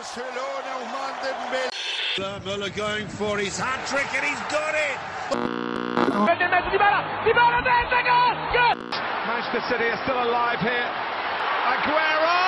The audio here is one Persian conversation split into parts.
Barcelona Ousmane Dembele. Muller going for his hat trick and he's got it. Manchester City are still alive here. Aguero!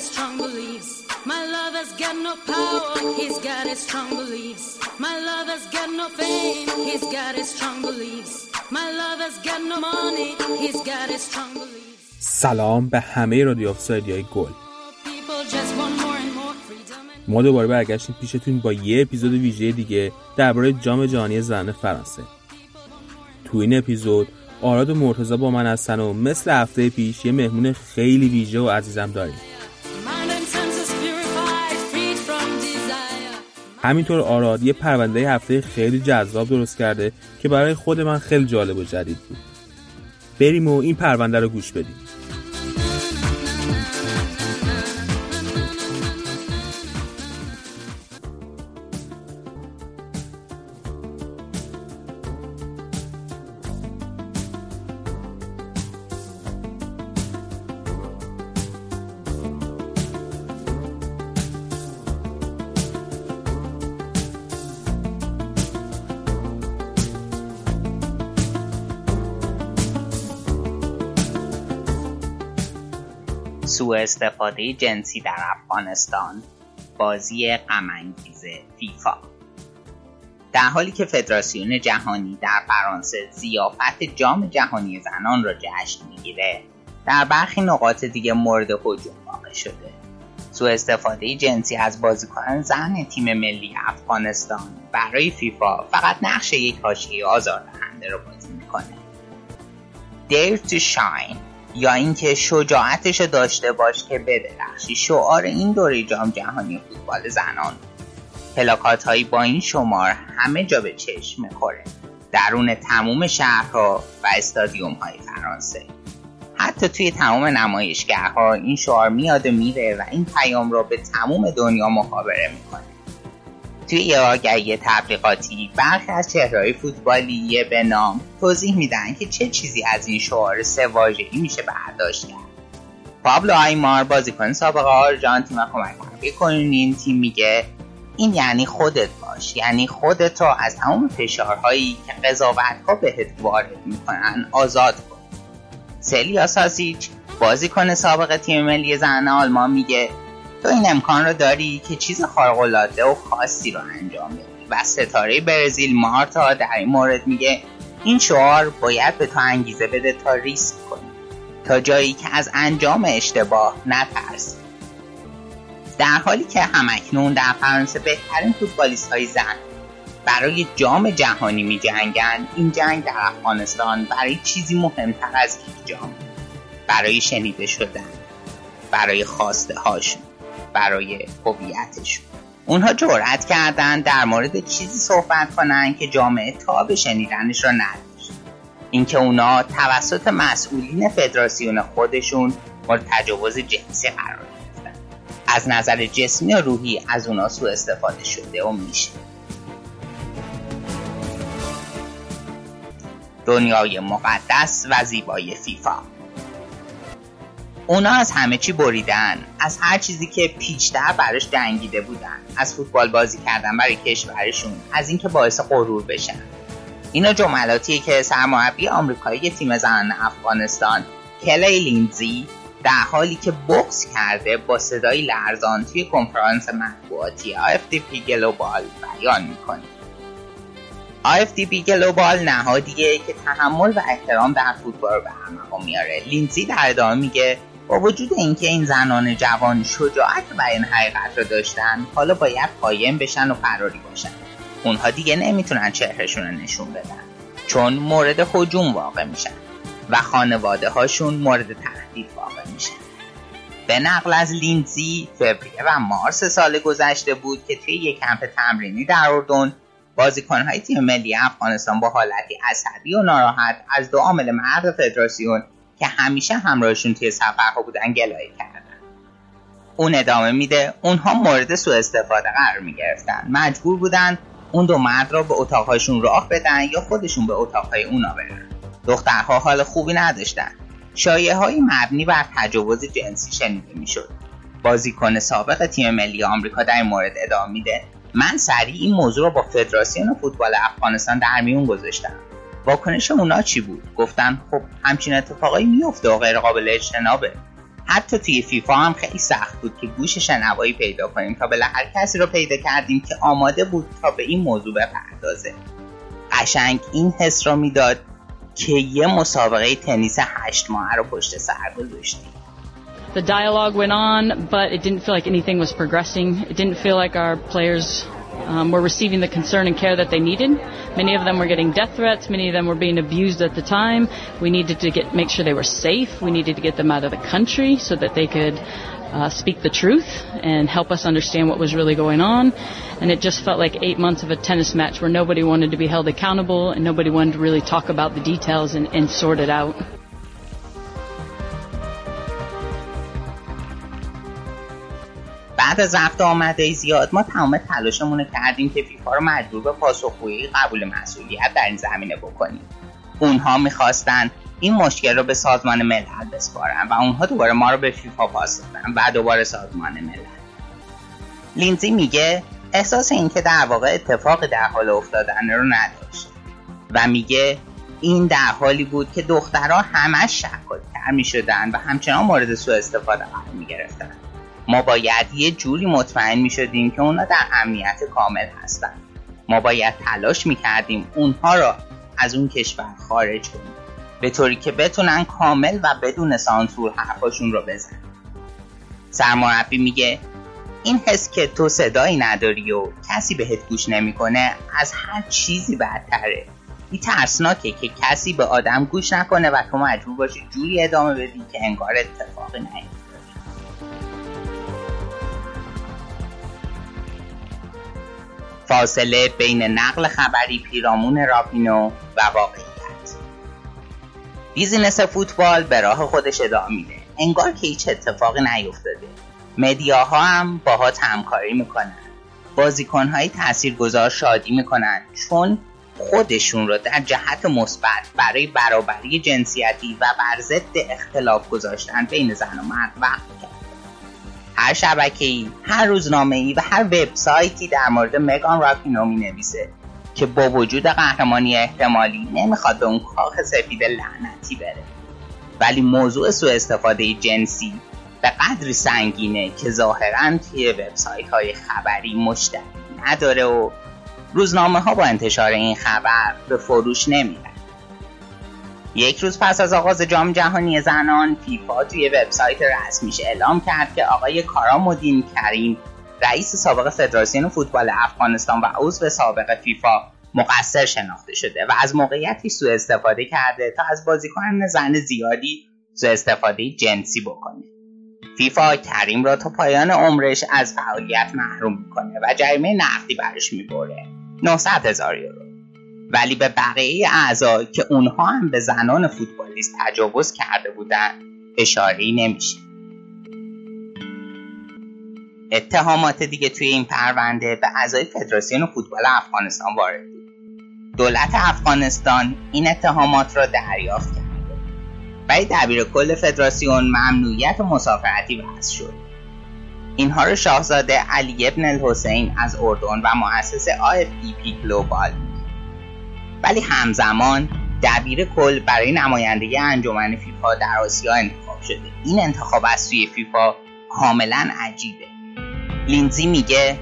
his strong beliefs. My love has got no power. He's got his strong beliefs. My love has got no fame. He's got his strong beliefs. My love has got no money. He's got his strong beliefs. سلام به همه رادیو آفسایدی های گل ما دوباره برگشتیم پیشتون با یه اپیزود ویژه دیگه درباره جام جهانی زن فرانسه تو این اپیزود آراد و مرتضا با من هستن و مثل هفته پیش یه مهمون خیلی ویژه و عزیزم داریم همینطور آراد یه پرونده هفته خیلی جذاب درست کرده که برای خود من خیلی جالب و جدید بود. بریم و این پرونده رو گوش بدیم. استفاده جنسی در افغانستان بازی غمانگیز فیفا. در حالی که فدراسیون جهانی در فرانسه زیافت جام جهانی زنان را جشن می‌گیره در برخی نقاط دیگه مورد هجوم واقع شده. سوء استفاده جنسی از بازیکنان زن تیم ملی افغانستان برای فیفا فقط نقش یک حاشیه آزاردهنده رو بازی می‌کنه. Dare to Shine. یا اینکه شجاعتش داشته باش که بدرخشی شعار این دوره جام جهانی فوتبال زنان. پلاکات هایی با این شمار همه جا به چشم می‌خوره. درون تموم شهرها و استادیوم های فرانسه. حتی توی تمام نمایشگرها این شعار میاد و میره و این پیام رو به تمام دنیا مخابره می‌کنه. توی یه آگهی تبلیغاتی برخی از چهرهای فوتبالی به نام توضیح میدن که چه چیزی از این شعار سه واژه‌ای میشه برداشت کرد. پابلو آیمار بازیکن سابق آرژانتین و کمک مربی کنونی این تیم میگه این یعنی خودت باش یعنی خودت رو از تمام فشارهایی که قضاوتها بهت وارد می‌کنن آزاد کن. سلیا ساسیچ بازیکن سابق تیم ملی زن آلمان میگه تو این امکان رو داری که چیز خارق‌العاده و خاصی رو انجام بدی. و ستاره برزیل مارتا در این مورد میگه این شعار باید به تو انگیزه بده تا ریسک کنی. تا جایی که از انجام اشتباه نترسی. در حالی که همکنون در فرانسه بهترین فوتبالیست های زن برای جام جهانی می جنگن این جنگ در افغانستان برای چیزی مهمتر از یک جام برای شنیده شدن برای خواسته هاشون برای هویتشون اونها جرأت کردن در مورد چیزی صحبت کنن که جامعه تا به شنیدنش را نداشت. اینکه اونا توسط مسئولین فدراسیون خودشون مورد تجاوز جنسی قرار گرفتن. از نظر جسمی و روحی از اونا سوء استفاده شده و میشه. دنیای مقدس و زیبای فیفا. اونا از همه چی بریدن. از هر چیزی که پیچتر براش جنگیده بودن. از فوتبال بازی کردن برای کشورشون. از اینکه باعث غرور بشن. اینا جملاتیه که سرمربی آمریکایی تیم زنان افغانستان کلی لینزی در حالی که بغض کرده با صدای لرزان توی کنفرانس مطبوعاتی AFDP گلوبال بیان می‌کنه. AFDP گلوبال نهادیه که تحمل و احترام در فوتبال به همه میاره لینزی در ادامه میگه با وجود اینکه این زنان جوان شجاعت بیان حقیقت رو داشتن حالا باید قایم بشن و فراری باشن. اونها دیگه نمی‌تونن چهرهشون رو نشون بدن. چون مورد هجوم واقع میشن و خانواده هاشون مورد تهدید واقع میشن. به نقل از لینزی فوریه و مارس سال گذشته بود که توی یک کمپ تمرینی در اردن بازیکنهای تیم ملی افغانستان با حالتی عصبی و ناراحت از دو عامل مرد فدراسیون که همیشه همراهشون توی سفرها بودن گلایه کردن. اون ادامه میده اونها مورد سوء استفاده قرار می‌گرفتن. مجبور بودن اون دو مرد را به اتاقهایشون راه بدن یا خودشون به اتاقهای اونا برن. دخترها حال خوبی نداشتن. شایعه های مبنی بر تجاوز جنسی شنیده می‌شد. بازیکن سابق تیم ملی آمریکا در این مورد ادامه میده. من سریع این موضوع رو با فدراسیون فوتبال افغانستان در میون گذاشتم. واکنش اونا چی بود؟ گفتن خب همچین اتفاقایی میفته و غیر قابل اجتنابه. حتی توی فیفا هم خیلی سخت بود که گوش شنوایی پیدا کنیم تا بالاخره کسی رو پیدا کردیم که آماده بود تا به این موضوع بپردازه. قشنگ این حس را می‌داد که یه مسابقه تنیس هشت ماه رو پشت سر گذاشتیم. The dialogue went on, but it didn't feel like anything was progressing. It didn't feel like our players um, were receiving the concern and care that they needed. Many of them were getting death threats. Many of them were being abused at the time. We needed to get make sure they were safe. We needed to get them out of the country so that they could uh, speak the truth and help us understand what was really going on. And it just felt like eight months of a tennis match where nobody wanted to be held accountable and nobody wanted to really talk about the details and, and sort it out. بعد از رفت آمده زیاد ما تمام تلاشمون کردیم که فیفا رو مجبور به پاسخگویی قبول مسئولیت در این زمینه بکنیم. اونها می‌خواستن این مشکل رو به سازمان ملل بسپارن و اونها دوباره ما رو به فیفا پاس دادن و دوباره سازمان ملل. لینزی میگه احساس اینکه در واقع اتفاق در حال افتادن رو نداشت و میگه این در حالی بود که دخترها همش شکلتر می‌شدن و همچنان مورد سوء استفاده قرار می‌گرفتن. ما باید یه جوری مطمئن می شدیم که اونا در امنیت کامل هستن. ما باید تلاش می کردیم اونها را از اون کشور خارج کنیم. به طوری که بتونن کامل و بدون سانسور حرفاشون رو بزنن. سرمربی میگه این حس که تو صدایی نداری و کسی بهت گوش نمی‌کنه از هر چیزی بدتره. این ترسناکه که کسی به آدم گوش نکنه و تو مجبور باشی جوری ادامه بدی که انگار اتفاقی نیفته. فاصله بین نقل خبری پیرامون راپینو و واقعیت. بیزینس فوتبال به راه خودش ادامه میده. انگار که هیچ اتفاقی نیفتاده. مدیاها هم باها همکاری می‌کنن. بازیکنهای تاثیرگذار شادی می‌کنن چون خودشون رو در جهت مثبت برای برابری جنسیتی و بر ضد اختلاف گذاشتن بین زن و مرد وقت هر شبکه ای هر روزنامه ای و هر وبسایتی در مورد مگان راپینو می نویسه که با وجود قهرمانی احتمالی نمی‌خواد به اون کاخ سفید لعنتی بره. ولی موضوع سوء استفاده جنسی به قدری سنگینه که ظاهرا توی وبسایت های خبری مشتری نداره و روزنامه ها با انتشار این خبر به فروش نمیرن یک روز پس از آغاز جام جهانی زنان فیفا توی وبسایت رسمیش اعلام کرد که آقای کارامودین کریم رئیس سابق فدراسیون فوتبال افغانستان و عضو سابق فیفا مقصر شناخته شده و از موقعیتی سوء استفاده کرده تا از بازیکنان زن زیادی سوء استفاده جنسی بکنه. فیفا کریم را تا پایان عمرش از فعالیت محروم می‌کنه و جریمه نقدی برش می‌بره. 900 هزار یورو. ولی به بقیه اعضا که اونها هم به زنان فوتبالیست تجاوز کرده بودن اشاره نمیشه. اتهامات دیگه توی این پرونده به اعضای فدراسیون فوتبال افغانستان وارد بود. دولت افغانستان این اتهامات را دریافت کرد. برای دبیر کل فدراسیون ممنوعیت مسافرتی وضع شد. اینها رو شاهزاده علی ابن الحسین از اردن و مؤسس پی گلوبال ولی همزمان دبیر کل برای نمایندگی انجمن فیفا در آسیا انتخاب شده. این انتخاب از سوی فیفا کاملا عجیبه. لینزی میگه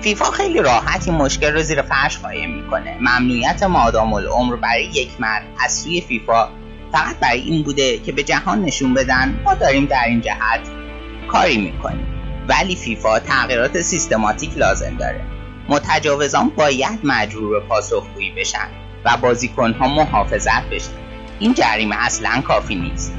فیفا خیلی راحت این مشکل رو زیر فرش قایم می‌کنه. ممنوعیت مادام العمر برای یک مرد از سوی فیفا فقط برای این بوده که به جهان نشون بدن ما داریم در این جهت کاری می‌کنیم. ولی فیفا تغییرات سیستماتیک لازم داره. متجاوزان باید مجبور به پاسخگویی بشن. و بازیکنها محافظت بشن این جریمه اصلا کافی نیست.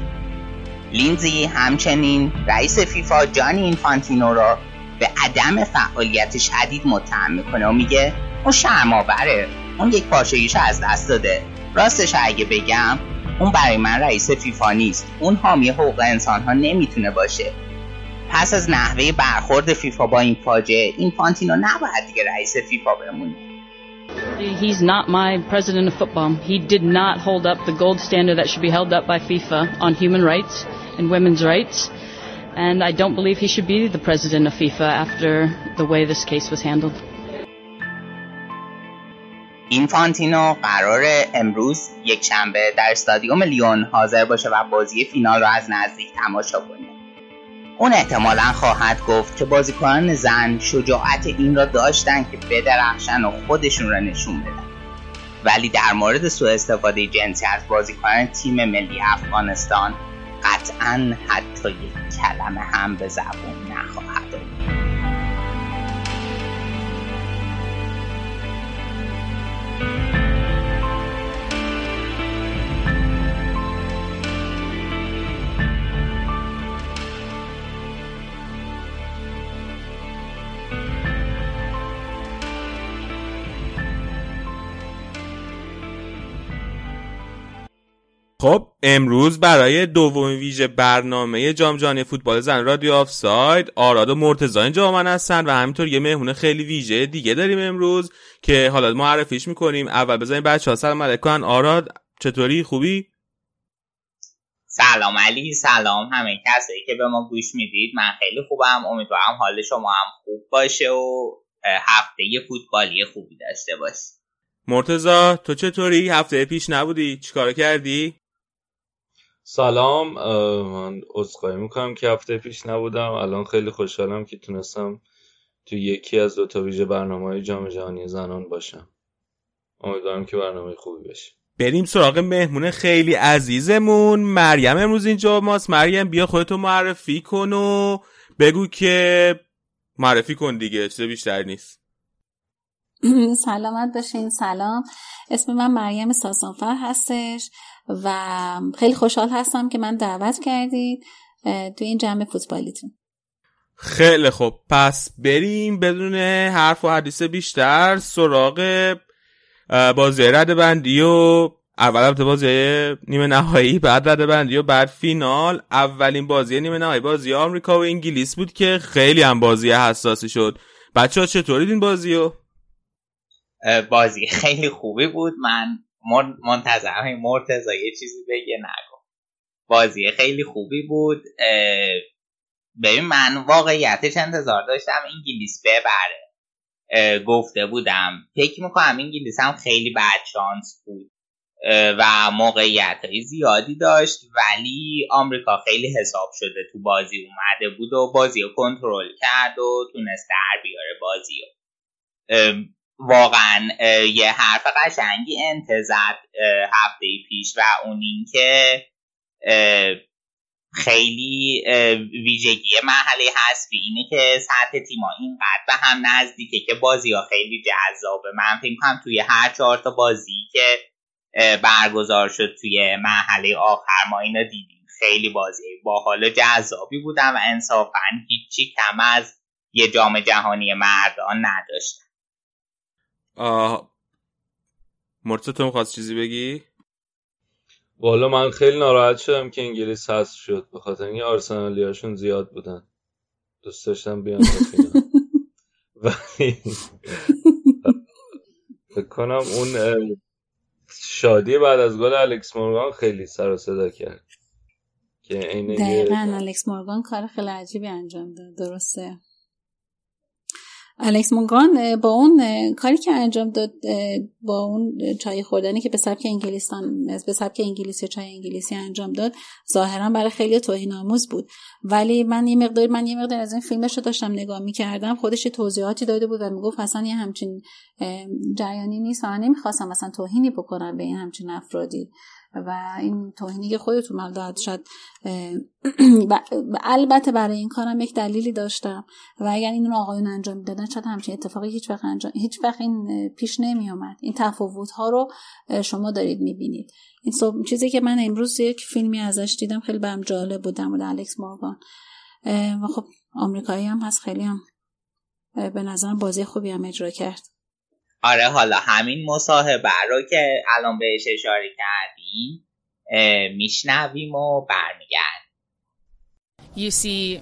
لینزی همچنین رئیس فیفا جانی اینفانتینو را به عدم فعالیت شدید متهم می‌کنه و میگه اون شرماوره اون یک پاشگیش از دست داده. راستش اگه بگم اون برای من رئیس فیفا نیست. اون حامی حقوق انسان ها نمی‌تونه باشه. پس از نحوه برخورد فیفا با این فاجعه این فانتینو نباید دیگه رئیس فیفا بمونه. He's not my president of football. He did not hold up the gold standard that should be held up by FIFA on human rights and women's rights. And I don't believe he should be the president of FIFA after the way this case was handled. این فانتینو قرار امروز یک شنبه در استادیوم لیون حاضر باشه و بازی فینال رو از نزدیک تماشا کنه اون احتمالا خواهد گفت که بازیکنان زن شجاعت این را داشتن که بدرخشن و خودشون را نشون بدن. ولی در مورد سوء استفاده جنسی از بازیکنان تیم ملی افغانستان قطعا حتی یک کلمه هم به زبون نخواهد آورد خب امروز برای دومین ویژه برنامه جام جهانی فوتبال زن رادیو آف ساید آراد و مرتضی اینجا من هستن و همینطور یه مهمون خیلی ویژه دیگه داریم امروز که حالا معرفیش می‌کنیم اول بزنیم بچه ها سلام علیکم آراد چطوری خوبی؟ سلام علی سلام همه کسایی که به ما گوش می‌دید من خیلی خوبم امیدوارم حال شما هم خوب باشه و هفته فوتبالی خوبی داشته باشی مرتزا تو چطوری؟ هفته پیش نبودی؟ چیکار کردی؟ سلام من عذرخواهی می‌کنم که هفته پیش نبودم. الان خیلی خوشحالم که تونستم تو یکی از دو تا ویژه برنامه های جام جهانی زنان باشم. امیدوارم که برنامه خوبی بشه. بریم سراغ مهمون خیلی عزیزمون. مریم امروز اینجا ماست. مریم بیا خودتو معرفی کن و بگو که معرفی کن دیگه چیز بیشتر نیست. سلامت باشین. سلام. اسم من مریم ساسانفر هستش. و خیلی خوشحال هستم که من دعوت کردید تو این جمع فوتبالیتون. خیلی خوب. پس بریم بدون حرف و حدیث بیشتر سراغ بازی رد بندی و اول البته بازی نیمه نهایی بعد رد بندی و بعد فینال. اولین بازی نیمه نهایی بازی آمریکا و انگلیس بود که خیلی هم بازی حساسی شد. بچه ها چطوری این بازی رو؟ بازی خیلی خوبی بود. من منتظرم مرتضا یه چیزی بگه نگو بازی خیلی خوبی بود. ببین من واقعیتش انتظار داشتم انگلیس ببره. گفته بودم. فکر می‌کنم انگلیس هم خیلی بد شانس بود. و موقعیت زیادی داشت ولی آمریکا خیلی حساب شده تو بازی اومده بود و بازی رو کنترل کرد و تونست در بیاره بازی رو واقعا یه حرف قشنگی انتظر هفته پیش و اون اینکه خیلی ویژگی محله حذفی اینه که سطح تیما اینقدر به هم نزدیکه که بازی ها خیلی جذابه. من فکر کنم توی هر چهار تا بازی که برگزار شد توی محله آخر ما اینا دیدیم. خیلی بازی با حال جذابی بودن و انصافا هیچی کم از یه جام جهانی مردان نداشتن آه مرتضی تو می‌خواست چیزی بگی؟ والا من خیلی ناراحت شدم که انگلیس حذف شد. به خاطر اینکه آرسنالیاشون زیاد بودن. دوست داشتم بیان ولی کنم اون شادی بعد از گل الکس مورگان خیلی سر و صدا کرد. که دقیقا الکس مورگان کار خیلی عجیبی انجام داد. درسته. الکس مونگان با اون کاری که انجام داد با اون چای خوردنی که به سبک انگلیستان به سبک انگلیسی چای انگلیسی انجام داد ظاهرا برای خیلی توهین آموز بود. ولی من یه مقدار من یه مقدار از این فیلمش رو داشتم نگاه می‌کردم خودش توضیحاتی داده بود و می‌گفت اصلا یه همچین جریانی نیست و من نمی‌خواستم مثلا توهینی بکنم به این همچین افرادی. و این توهینی که خودتون مرداد شد البته برای این کارم یک دلیلی داشتم و اگر این آقایون انجام دادن شاید همچین اتفاقی هیچ وقت انجام هیچ وقت این پیش نمی اومد این تفاوت ها رو شما دارید می‌بینید. این چیزی که من امروز یک فیلمی ازش دیدم خیلی برم جالب بودم بود الکس مورگان. و خب آمریکایی هم هست خیلی هم به نظرم بازی خوبی هم اجرا کرد. آره حالا همین مصاحبه رو که الان بهش اشاره کردیم میشنویم و برمیگرد You see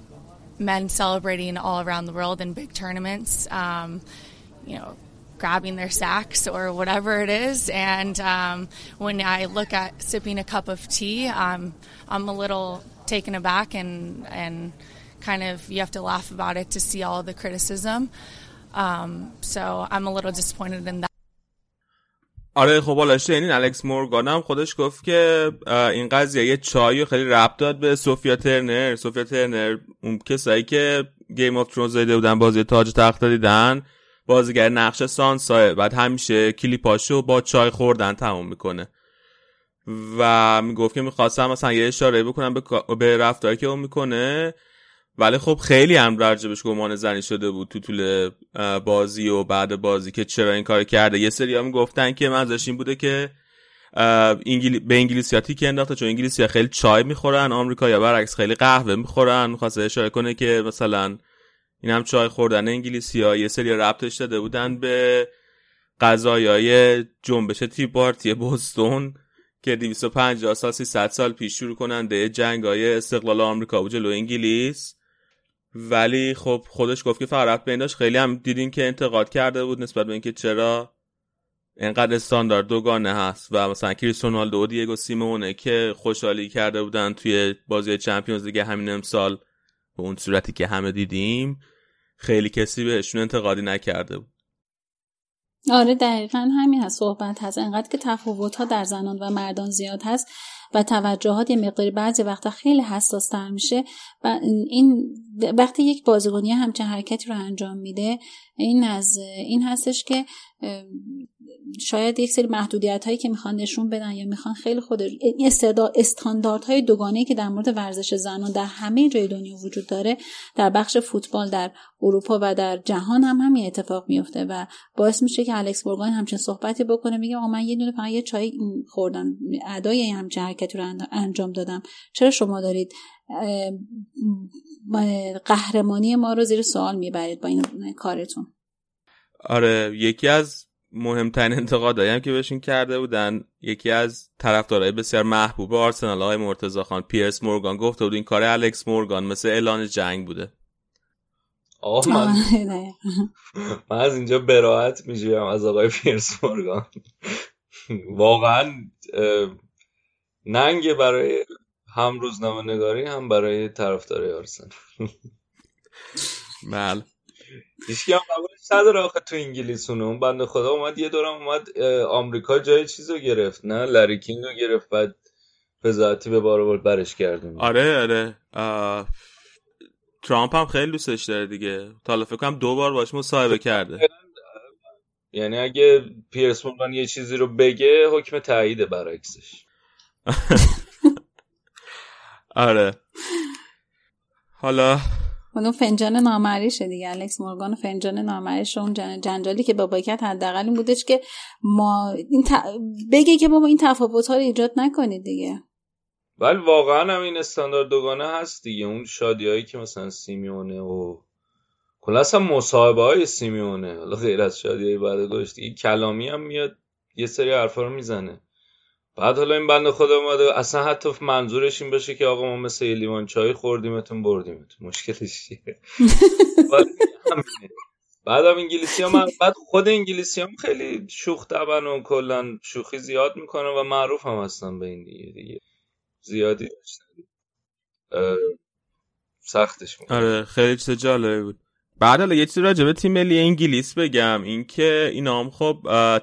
men celebrating all around the world in big tournaments. Um, you know, grabbing their sacks or whatever it is. And um, when I look at sipping a cup of tea, um, I'm a little taken aback and and kind of you have to laugh about it to see all the criticism. Um, so I'm a little disappointed in that. آره خب حالا شنیدین الکس مورگان هم خودش گفت که این قضیه یه چای خیلی ربط داد به سوفیا ترنر. سوفیا ترنر اون کسایی که Game of Thrones دیده بودن بازی تاج تخت دیدن. بازیگر نقش سانسا بعد همیشه کلیپاشو با چای خوردن تموم می‌کنه. و می‌گفت که می‌خواستم مثلا یه اشاره بکنم به, به رفتاری که اون می‌کنه. ولی خب خیلی هم راجبش گمان زنی شده بود تو طول بازی و بعد بازی که چرا این کار کرده. یه سری هم گفتن که منظرش این بوده که انگلی... به انگلیسیاتی که انداخته چون انگلیسی خیلی چای می‌خورن آمریکا یا برعکس خیلی قهوه می‌خورن می‌خواسته اشاره کنه که مثلا این هم چای خوردن انگلیسی ها یه سری ربطش داده بودن به های جنبش تی پارتی بوستون که 250 سال 300 سال پیش شروع کننده جنگ های استقلال آمریکا بود جلو انگلیس. ولی خب خودش گفت که فقط به این خیلی هم دیدین که انتقاد کرده بود نسبت به اینکه چرا اینقدر استاندارد دوگانه هست و مثلا کریس رونالدو و دیگو سیمونه که خوشحالی کرده بودن توی بازی چمپیونز دیگه همین امسال. به اون صورتی که همه دیدیم خیلی کسی بهشون انتقادی نکرده بود. آره دقیقا همین هست. صحبت هست. انقدر که تفاوت ها در زنان و مردان زیاد هست. و توجهات یه مقداری بعضی وقتا خیلی حساس تر میشه و این وقتی یک بازیکنی همچین حرکتی رو انجام میده این از این هستش که شاید یک سری محدودیت هایی که می‌خوان نشون بدن یا می‌خوان خیلی خود این استانداردهای دوگانه که در مورد ورزش زنان در همه جای دنیا وجود داره در بخش فوتبال در اروپا و در جهان هم همین اتفاق میفته و باعث میشه که الکس بورگان همچین صحبتی بکنه میگه آقا من یه دونه فقط یه چای خوردم ادای همچین حرکتی رو انجام دادم. چرا شما دارید قهرمانی ما رو زیر سوال می‌برید با این کارتون؟ آره یکی از مهمترین انتقادایی هم که بهشون کرده بودن یکی از طرفدارای بسیار محبوب آرسنال های مرتضی خان پیرس مورگان گفته بود این کار الکس مورگان مثل اعلان جنگ بوده. آه من, من از اینجا براحت میشیم از آقای پیرس مورگان. واقعا ننگ برای هم روزنامه نگاری هم برای طرفدارای آرسنال. بله. هیچکی هم قبولش نداره آخه تو انگلیس اون بنده خدا اومد یه دورم اومد آمریکا جای چیز رو گرفت نه؟ لریکینگ رو گرفت بعد ذاتی به بار برش کردون آره آره. ترامپ هم خیلی دوستش داره دیگه. تا فکر کنم دو بار باش مصاحبه کرده. یعنی اگه پیرس مورگان یه چیزی رو بگه حکم تایید برعکسش. آره. حالا اون فنجان نامریشه دیگه. الکس مورگان فنجان نامریش اون جنجالی که بابا کرد حداقل این بودش که ما این بگه که بابا این تفاوت ها رو ایجاد نکنید دیگه. ولی واقعا هم این استاندارد دوگانه هست دیگه. اون شادی هایی که مثلا سیمیونه و کلا اصلا مصاحبه های سیمیونه. حالا غیر از شادی های بعد گوشت کلامی هم میاد یه سری حرفا رو می‌زنه. بعد حالا این بنده خدا اومده اصلا حتی منظورش این باشه که آقا ما مثل یه لیوان چای خوردیمتون بردیمتون. مشکلش چیه؟ بعد هم انگلیسی هم بعد خود انگلیسی هم خیلی شوخ طبعا و کلا شوخی زیاد می‌کنه و معروف هم هستن به این دیگه دیگه زیادی سختش می‌کنه. آره خیلی چیز جالبه بود. بعد حالا یه چیزی راجع به تیم ملی انگلیس بگم. اینکه اینا هم خب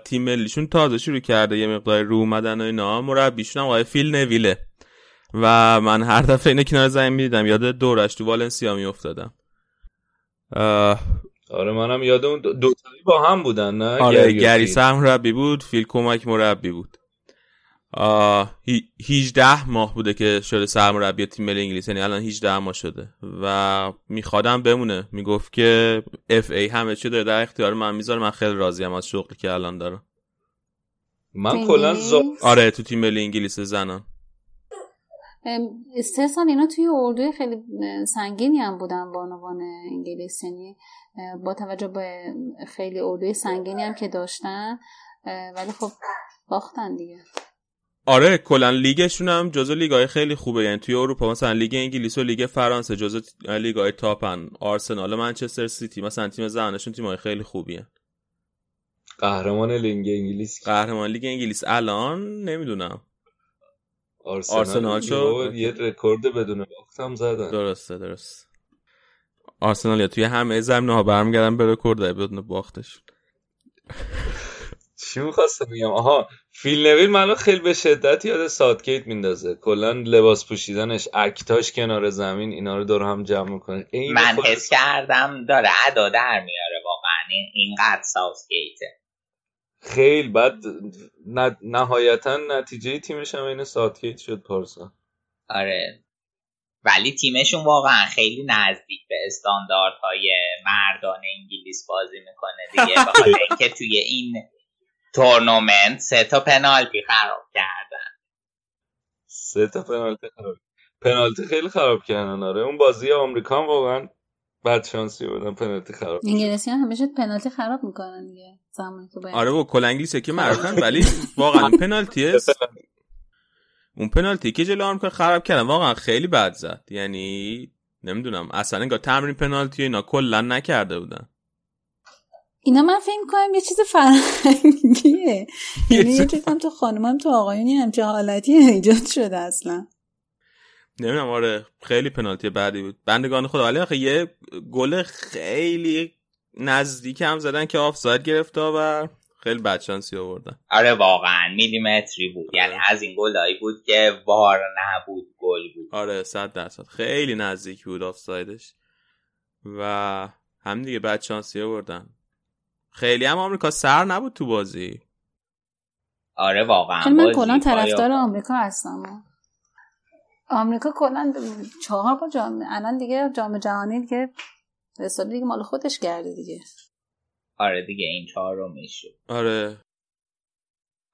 تیم ملیشون تازه شروع کرده یه مقدار رو اومدن و اینا. مربیشون هم آقای فیل نویله. و من هر دفعه اینو کنار زمین می‌دیدم. یاد دورش تو والنسیا میافتادم. آره منم یاد اون دو با هم بودن نه؟ آره گریس هم مربی بود فیل کمک مربی بود. 18 ماه بوده که شده سرمربی تیم ملی انگلیس. یعنی الان 18 ماه شده. و میخوادم بمونه. می‌گفت که اف ای همه چی داره در اختیار من می‌ذاره. من خیلی راضیم از شغلی که الان دارم. من کلا آره تو تیم ملی انگلیس زنان. استرسان اینا توی اردوی خیلی سنگینی هم بودن بانوان انگلیس. یعنی با توجه به خیلی اردوی سنگینی هم که داشتن ولی خب باختن دیگه. آره کلا لیگشون هم جزو لیگای خیلی خوبه. یعنی توی اروپا مثلا لیگ انگلیس و لیگ فرانسه جزو لیگای top ن. آرسنال و منچستر سیتی. مثلا تیم زنشون تیمای خیلی خوبیه. قهرمان لیگ انگلیس. قهرمان لیگ انگلیس. الان نمی‌دونم. آرسنال, آرسنال شد یه رکورد بدون باخت هم زدن. درسته درست آرسنال یا توی همه زمینه ها برمیگردن به رکورد بدون باختش. چی می‌خواستم بگم؟ آها فیل نویل منو خیلی به شدت یاد سادگیت میندازه. کلا لباس پوشیدنش اکتاش کنار زمین اینا رو دور هم جمع می‌کنه. من حس کردم داره ادا در میاره واقعا. اینقدر ساوثگیته خیلی بعد نهایتا نتیجه تیمش هم این سادگیت شد پارسا. آره. ولی تیمشون واقعا خیلی نزدیک به استانداردهای مردان انگلیس بازی می‌کنه دیگه. بخاطر اینکه توی این تورنمنت سه تا پنالتی خراب کردن. سه تا پنالتی خراب. پنالتی خیلی خراب کردن آره. اون بازی آمریکا هم واقعا بد شانسی بودن پنالتی خراب انگلیسی ها همیشه پنالتی خراب می‌کنن دیگه زمانی که آره و کل انگلیسی که معروفن ولی واقعا پنالتی اون پنالتی که جلو آمریکا خراب کردن واقعا خیلی بد زد. یعنی نمی‌دونم اصلا انگار تمرین پنالتی اینا کلا نکرده بودن. اینا من فکر کنم یه چیز فرهنگیه. یعنی یه چیز هم تو خانمم تو آقایونی همچه حالتی ایجاد شده اصلا. نمی‌دونم آره خیلی پنالتی بعدی بود. بندگان خدا ولی آخه یه گل خیلی نزدیک هم زدن که آفساید گرفته و خیلی بدشانسی آوردن. آره واقعا میلیمتری بود. یعنی از این گلایی بود که وار نبود گل بود. آره صد درصد. خیلی نزدیک بود آفسایدش. و هم دیگه بدشانسی آوردن. خیلی هم آمریکا سر نبود تو بازی. آره واقعا. من کلا طرفدار آمریکا هستم. آمریکا کلا چهار با جام الان دیگه جام جهانی که حسابی دیگه مال خودش کرده دیگه. آره دیگه این چهار رو می‌شد آره.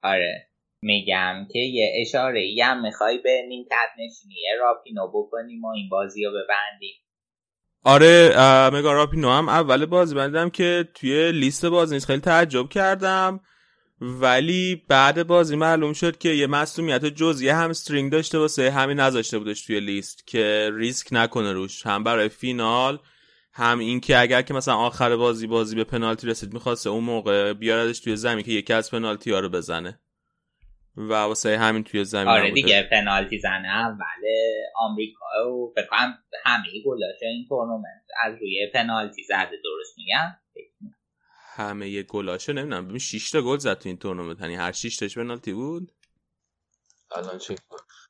آره. میگم که یه اشاره ای هم می‌خوای به نیمکت نشینی. راپینو بکنیم و این بازی رو ببندیم. آره مگا راپینو هم اول بازی بندم که توی لیست بازی نیست. خیلی تعجب کردم. ولی بعد بازی معلوم شد که یه مسئولیت جزئی هم استرینگ داشته واسه همین نذاشته بودش توی لیست که ریسک نکنه روش. هم برای فینال هم این که اگر که مثلا آخر بازی بازی به پنالتی رسید می‌خواسته اون موقع بیاردش توی زمین که یکی از پنالتی ها رو بزنه. و واسه همین توی زمین آره دیگه پنالتی زنه اول آمریکا و بکنم همه گلاش این تورنمنت از روی پنالتی زده درست میگم؟ همه یه گلاشه نمی‌دونم. ببین 6 تا گل زد تو این تورنمنت. یعنی هر 6 تاش پنالتی بود؟ الان چک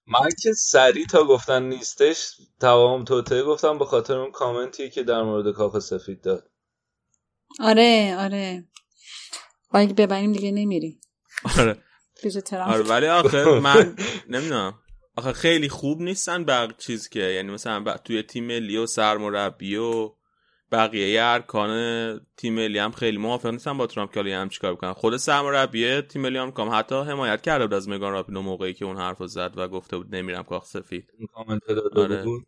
من که سری تا گفتن نیستش تمام توته گفتم به خاطر اون کامنتی که در مورد کاخ سفید داد. آره آره. باید ببریم دیگه نمیریم. آره. آره ولی آخه من نمی‌دونم. آخه خیلی خوب نیستن بقیه چیز که یعنی مثلا توی تیم ملی و سرمربی و بقیه ارکان تیم ملی هم خیلی موافق نیستن با ترامپ که هم چیکار بکنن. خود سرمربی تیم ملی هم کام حتی حمایت کرده بود از مگان راپینو موقعی که اون حرفو زد و گفته بود نمیرم کاخ سفید. کامنت داده آره. بود؟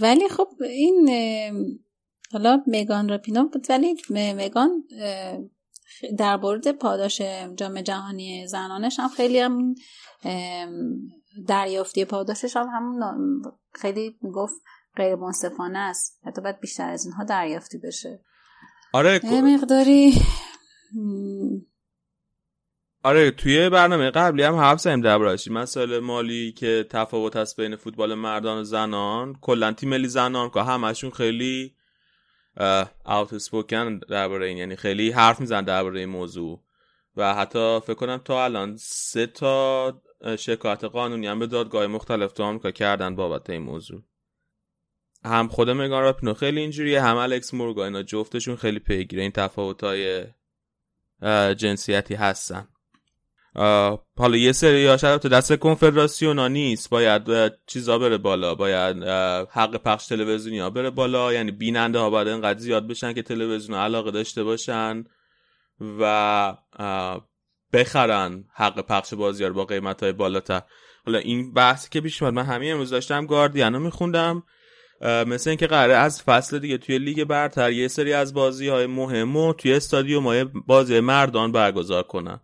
ولی خب این حالا مگان راپینو بود ولی مگان در مورد پاداش جام جهانی زنانش هم خیلی هم دریافتی پاداشش هم همون خیلی گفت غیر منصفانه است. حتی باید بیشتر از اینها دریافتی بشه. آره یه مقداری آره توی برنامه قبلی هم حرف زدیم دربارش مسائل مالی که تفاوت هست بین فوتبال مردان و زنان. کلا تیم ملی زنان که همشون خیلی اوت اسپوکن درباره این. یعنی خیلی حرف میزن درباره این موضوع. و حتی فکر کنم تا الان سه تا شکایت قانونی هم به دادگاه مختلف تو آمریکا کردن بابت این موضوع. هم خود مگان راپینو خیلی اینجوریه هم الکس مورگا اینا جفتشون خیلی پیگیره این تفاوت های جنسیتی هستن. حالا یه سری ها تو دست کنفدراسیون ها نیست. باید چیزا بره بالا. باید حق پخش تلویزیونی ها بره بالا. یعنی بیننده ها باید انقدر زیاد بشن که تلویزیون علاقه داشته باشن و بخرن حق پخش بازی رو با قیمت های بالاتر. حالا این بحثی که پیش من همین امروز داشتم گاردین رو میخوندم. مثل اینکه قراره از فصل دیگه توی لیگ برتر یه سری از بازی های مهم و توی استادیوم های بازی مردان برگزار کنن.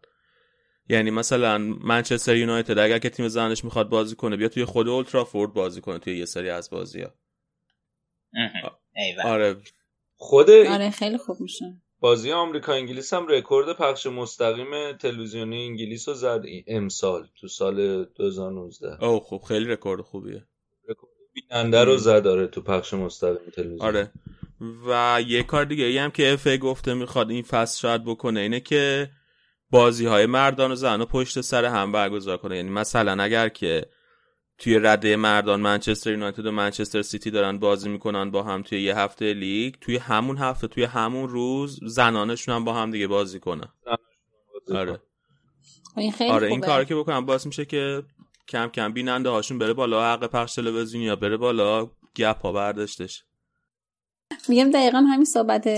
یعنی مثلا منچستر یونایتد اگر که تیم زنش می‌خواد بازی کنه بیا توی خود اولترافورد بازی کنه توی یه سری از بازی ها آره. خود آره خیلی خوب میشه. بازی آمریکا انگلیس هم رکورد پخش مستقیم تلویزیونی انگلیس رو زد امسال تو سال 2019 اوه خب خیلی رکورد خوبیه. رکورد بیننده رو زد آره تو پخش مستقیم تلویزیون. آره. و یه کار دیگه ای هم که FA گفته می‌خواد این فصل شاید بکنه اینه که بازی های مردان و زن و پشت سر هم برگزار کنه. یعنی مثلا اگر که توی رده مردان منچستر یونایتد و منچستر سیتی دارن بازی می‌کنن با هم توی یه هفته لیگ توی همون هفته توی همون روز زنانشون هم با هم دیگه بازی کنن. آره. این خیلی آره این. کار که بکنم باعث میشه که کم کم بیننده هاشون بره بالا حق پخش تلویزیونی یا بره بالا گپ ها برداشتش. میگم دقیقا همین صحبت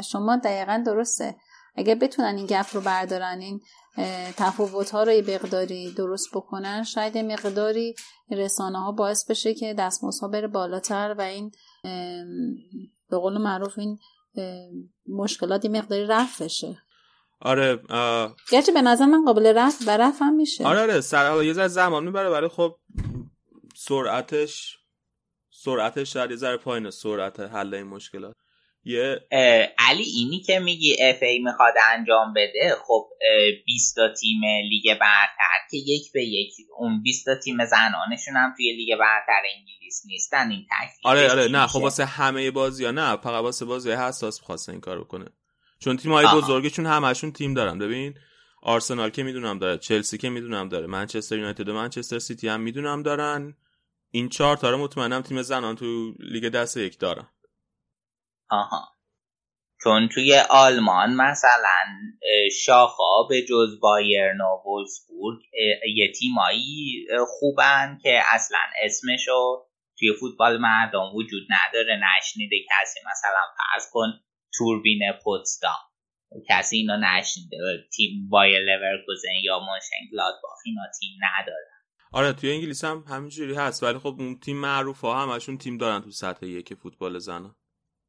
شما دقیقا درسته. اگر بتونن این گپ رو بردارن این تفاوت ها رو یه مقداری درست بکنن شاید یه مقداری رسانه ها باعث بشه که دستمزد ها بره بالاتر و این به قول معروف این مشکلات یه مقداری رفع بشه. آره آه، گرچه به نظر من قابل رفع و رفع هم میشه. آره آره سر حالا یه ذره زمان می‌بره ولی خب سرعتش سرعتش شاید یه ذره پایینه سرعت حل این مشکلات. یه اه، علی اینی که میگی اف ای می‌خواد انجام بده خب اه، 20 تا تیم لیگ برتر که یک به یک اون 20 تا تیم زنانشون هم توی لیگ برتر انگلیس نیستن این تکلیفش آره آره نه؟ خب واسه همه بازی ها نه فقط واسه بازی حساس می‌خواسته این کارو کنه چون تیم های. بزرگشون همشون تیم دارن ببین آرسنال که می‌دونم داره چلسی که می‌دونم داره منچستر یونایتد و منچستر سیتی هم می‌دونم دارن این چهار تا رو مطمئنم تیم زنان تو لیگ دسته یک دارن آها. چون توی آلمان مثلا شاخا به جز بایرن و وولسبورگ یه تیمایی خوبن که اصلا اسمشو توی فوتبال مردم وجود نداره نشنیده کسی مثلا فرض کن توربین پوتسدام. کسی اینو نشنیده تیم بایر لورکوزن یا مونشنگلادباخ اینا تیم نداره آره توی انگلیس هم همینجوری هست ولی خب اون تیم معروف ها همشون تیم دارن تو سطح یک فوتبال زنان.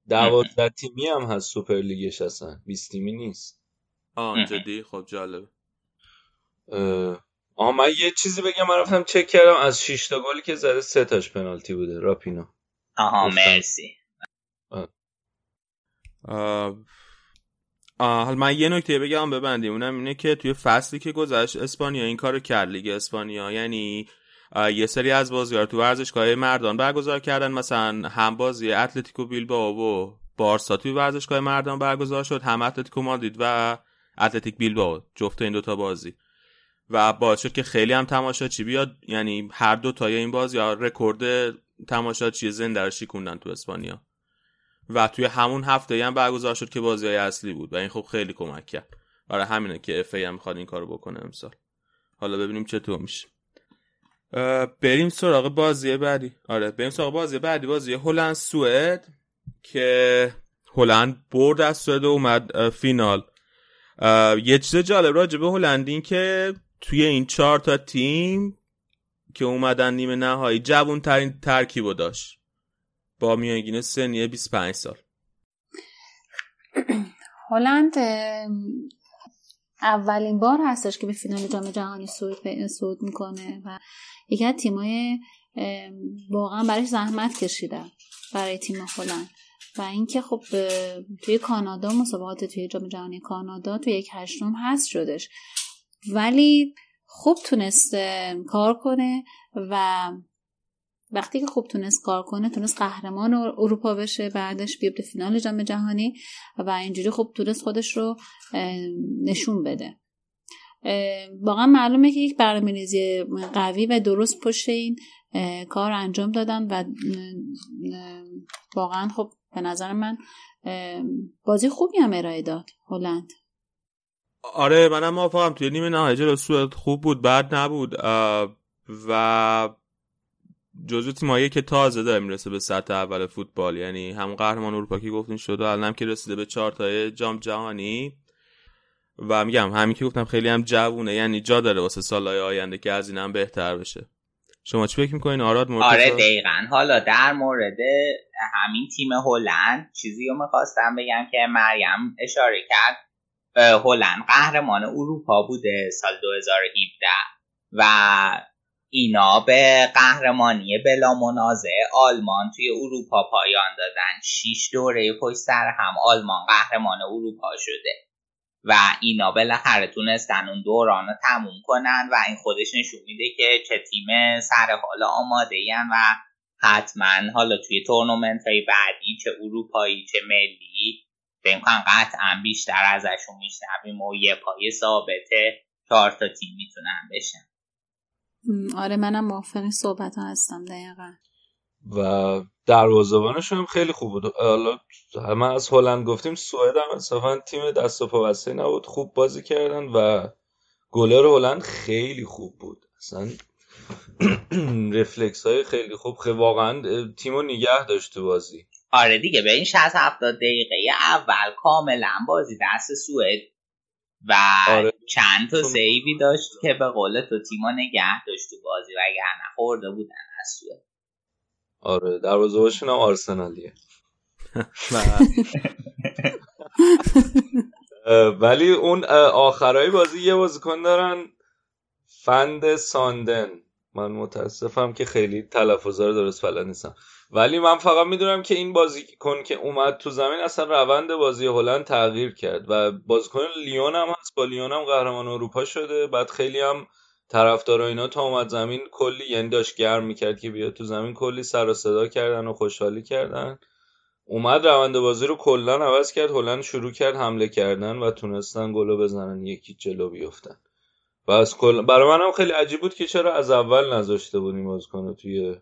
دوازده تیمی هم هست سوپر لیگش هستن 20 تیمی نیست. آه جدی؟ خب جالب. آها من یه چیزی بگم من رفتم چک کردم از 6 تا گلی که زده سه تاش پنالتی بوده راپینا آها. مرسی. آه. آه، حالا من یه نکته بگم ببندیم. اونم اینه که توی فصلی که گذشت اسپانیا این کارو کرد لیگ اسپانیا. یعنی آه، یه سری از بازی‌ها رو تو ورزشگاه مردان برگزار کردن. مثلا هم بازی اتلتیکو بیلبائو و بارسا توی ورزشگاه مردان برگزار شد هم اتلتیکو مادرید و اتلتیک بیلبائو جفت این دوتا بازی. و باعث شد که خیلی هم تماشاچی بیاد. یعنی هر دو تای این بازی رکورد تماشاچی زنده رو شکوندن تو اسپانیا. و توی همون هفته هم برگزار شد که بازی های اصلی بود و این خب خیلی کمک کرد. برای همینه که FA هم می‌خواد این کارو بکنه امسال. حالا ببینیم چطور میشه. بریم سراغ بازی بعدی. آره بریم سراغ بازی بعدی. بازی هلند سوئد که هلند برد از سوئد اومد فینال. یه چیز جالب راجع به هلند این که توی این چهار تا تیم که اومدن نیمه نهایی جوون ترین ترکیبو داشت با میانگین سنی 25 سال. هلند اولین بار هستش که به فینال جام جهانی صعود صعود می‌کنه و یکی از تیمای واقعا برای زحمت کشیدن برای تیم هلند. و اینکه خب توی کانادا مسابقات توی جام جهانی کانادا توی یک هشتم هست شدش. ولی خوب تونست اه، کار کنه و وقتی که خوب تونست کار کنه تونست قهرمان اروپا بشه بعدش بیاد فینال جام جهانی و اینجوری خوب تونست خودش رو نشون بده. واقعا معلومه که یک برنامه‌ریزی قوی و درست پشت این کار انجام دادن و واقعا خب به نظر من بازی خوبی هم ارائه داد هلند. آره منم موافقم. توی نیمه نهایی جلو سوئد خوب بود بعد نبود. و جزو تیمایی که تازه داره می‌رسه به سطح اول فوتبال. یعنی هم قهرمان اروپا که گفتین شده الانم که رسیده به چهار تای جام جهانی. و میگم همین که گفتم خیلی هم جوونه یعنی جا داره واسه سالهای آینده که از این هم بهتر بشه. شما چی فکر می‌کنین؟ آراد مرتضی آره دقیقا. حالا در مورد همین تیم هلند چیزی رو می‌خواستم بگم که مریم اشاره کرد. هلند قهرمان اروپا بوده سال 2017 و اینا به قهرمانی بلا منازع آلمان توی اروپا پایان دادن. شیش دوره پشت سر هم آلمان قهرمان اروپا شده. و اینا بالاخره تونستن اون دوران رو تموم کنن و این خودش نشون میده که چه تیم سر حال آماده و حتما حالا توی تورنمنت های بعدی چه اروپایی چه ملی به امکان قطعا بیشتر ازشون میشنویم و یه پای ثابته چهار تا تیم می‌تونن بشن. آره منم موافق این صحبت ها هستم دقیقا. و دروازه‌بانشون هم خیلی خوب بود. حالا همه از هلند گفتیم سوئد هم انصافا تیم دست و پا نبود. خوب بازی کردن و گلر هلند خیلی خوب بود. اصلا رفلکس های خیلی خوب خیلی واقعا تیمو نگه داشت تو بازی. آره دیگه به این 60 70 دقیقه اول کاملا بازی دست سوئد و آره. چند تا سیوی داشت که به قول تو تیما نگه داشت تو بازی و اگر نخورده بودن از سوئد آره دروازه‌بانشون هم آرسنالیه. ولی اون آخرای بازی یه بازیکن دارن فند ساندن. من متاسفم که خیلی تلفظا رو درست بلد نیستم. ولی من فقط می‌دونم که این بازیکن که اومد تو زمین اصلا روند بازی هلند تغییر کرد و بازیکن لیون هم هست. با لیون هم قهرمان اروپا شده. بعد خیلی هم طرفدار اینا تا اومد زمین کلی یعنی داشت گرم می‌کرد که بیاد تو زمین کلی سر و صدا کردن و خوشحالی کردن. اومد روند بازی رو کلا عوض کرد. هلند شروع کرد حمله کردن و تونستن گلو بزنن یکی جلو بیفتن. و از کل برای منم خیلی عجیب بود که چرا از اول نذاشته بودیم بازیکن توی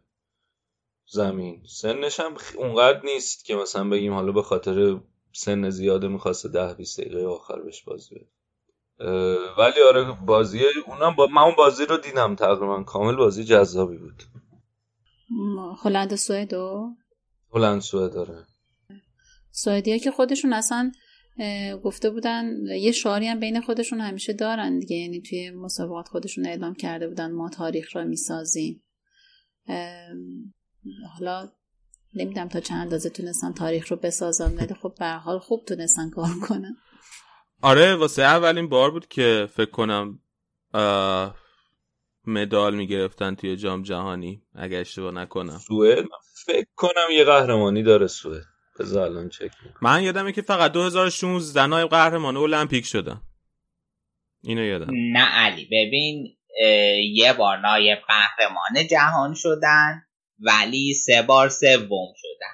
زمین. سنش هم اونقدر نیست که مثلا بگیم حالا به خاطر سن زیاده می‌خواسته ده 20 دقیقه آخر بهش بازی بده ولی آره بازی اونم با من اون بازی رو دیدم تقریبا. کامل بازی جذابی بود. هلند سوئدو هلند سوئد داره سوئدیا که خودشون اصلا گفته بودن یه شعاری هم بین خودشون همیشه دارن دیگه. یعنی توی مسابقات خودشون اعلام کرده بودن ما تاریخ را می‌سازیم. حالا نمی‌دونم تا چند اندازه تونستن تاریخ رو بسازن ولی خب به حال خوب تونستن کار کنن. آره واسه اولین بار بود که فکر کنم مدال می‌گرفتن توی جام جهانی اگه اشتباه نکنم. سوئد؟ فکر کنم یه قهرمانی داره سوئد. بذار الان چک من یادمه که فقط 2016 نایب قهرمان المپیک شدن. اینو یادم. نه علی ببین یه بار نایب قهرمان جهان شدن. ولی سه بار سوم شدن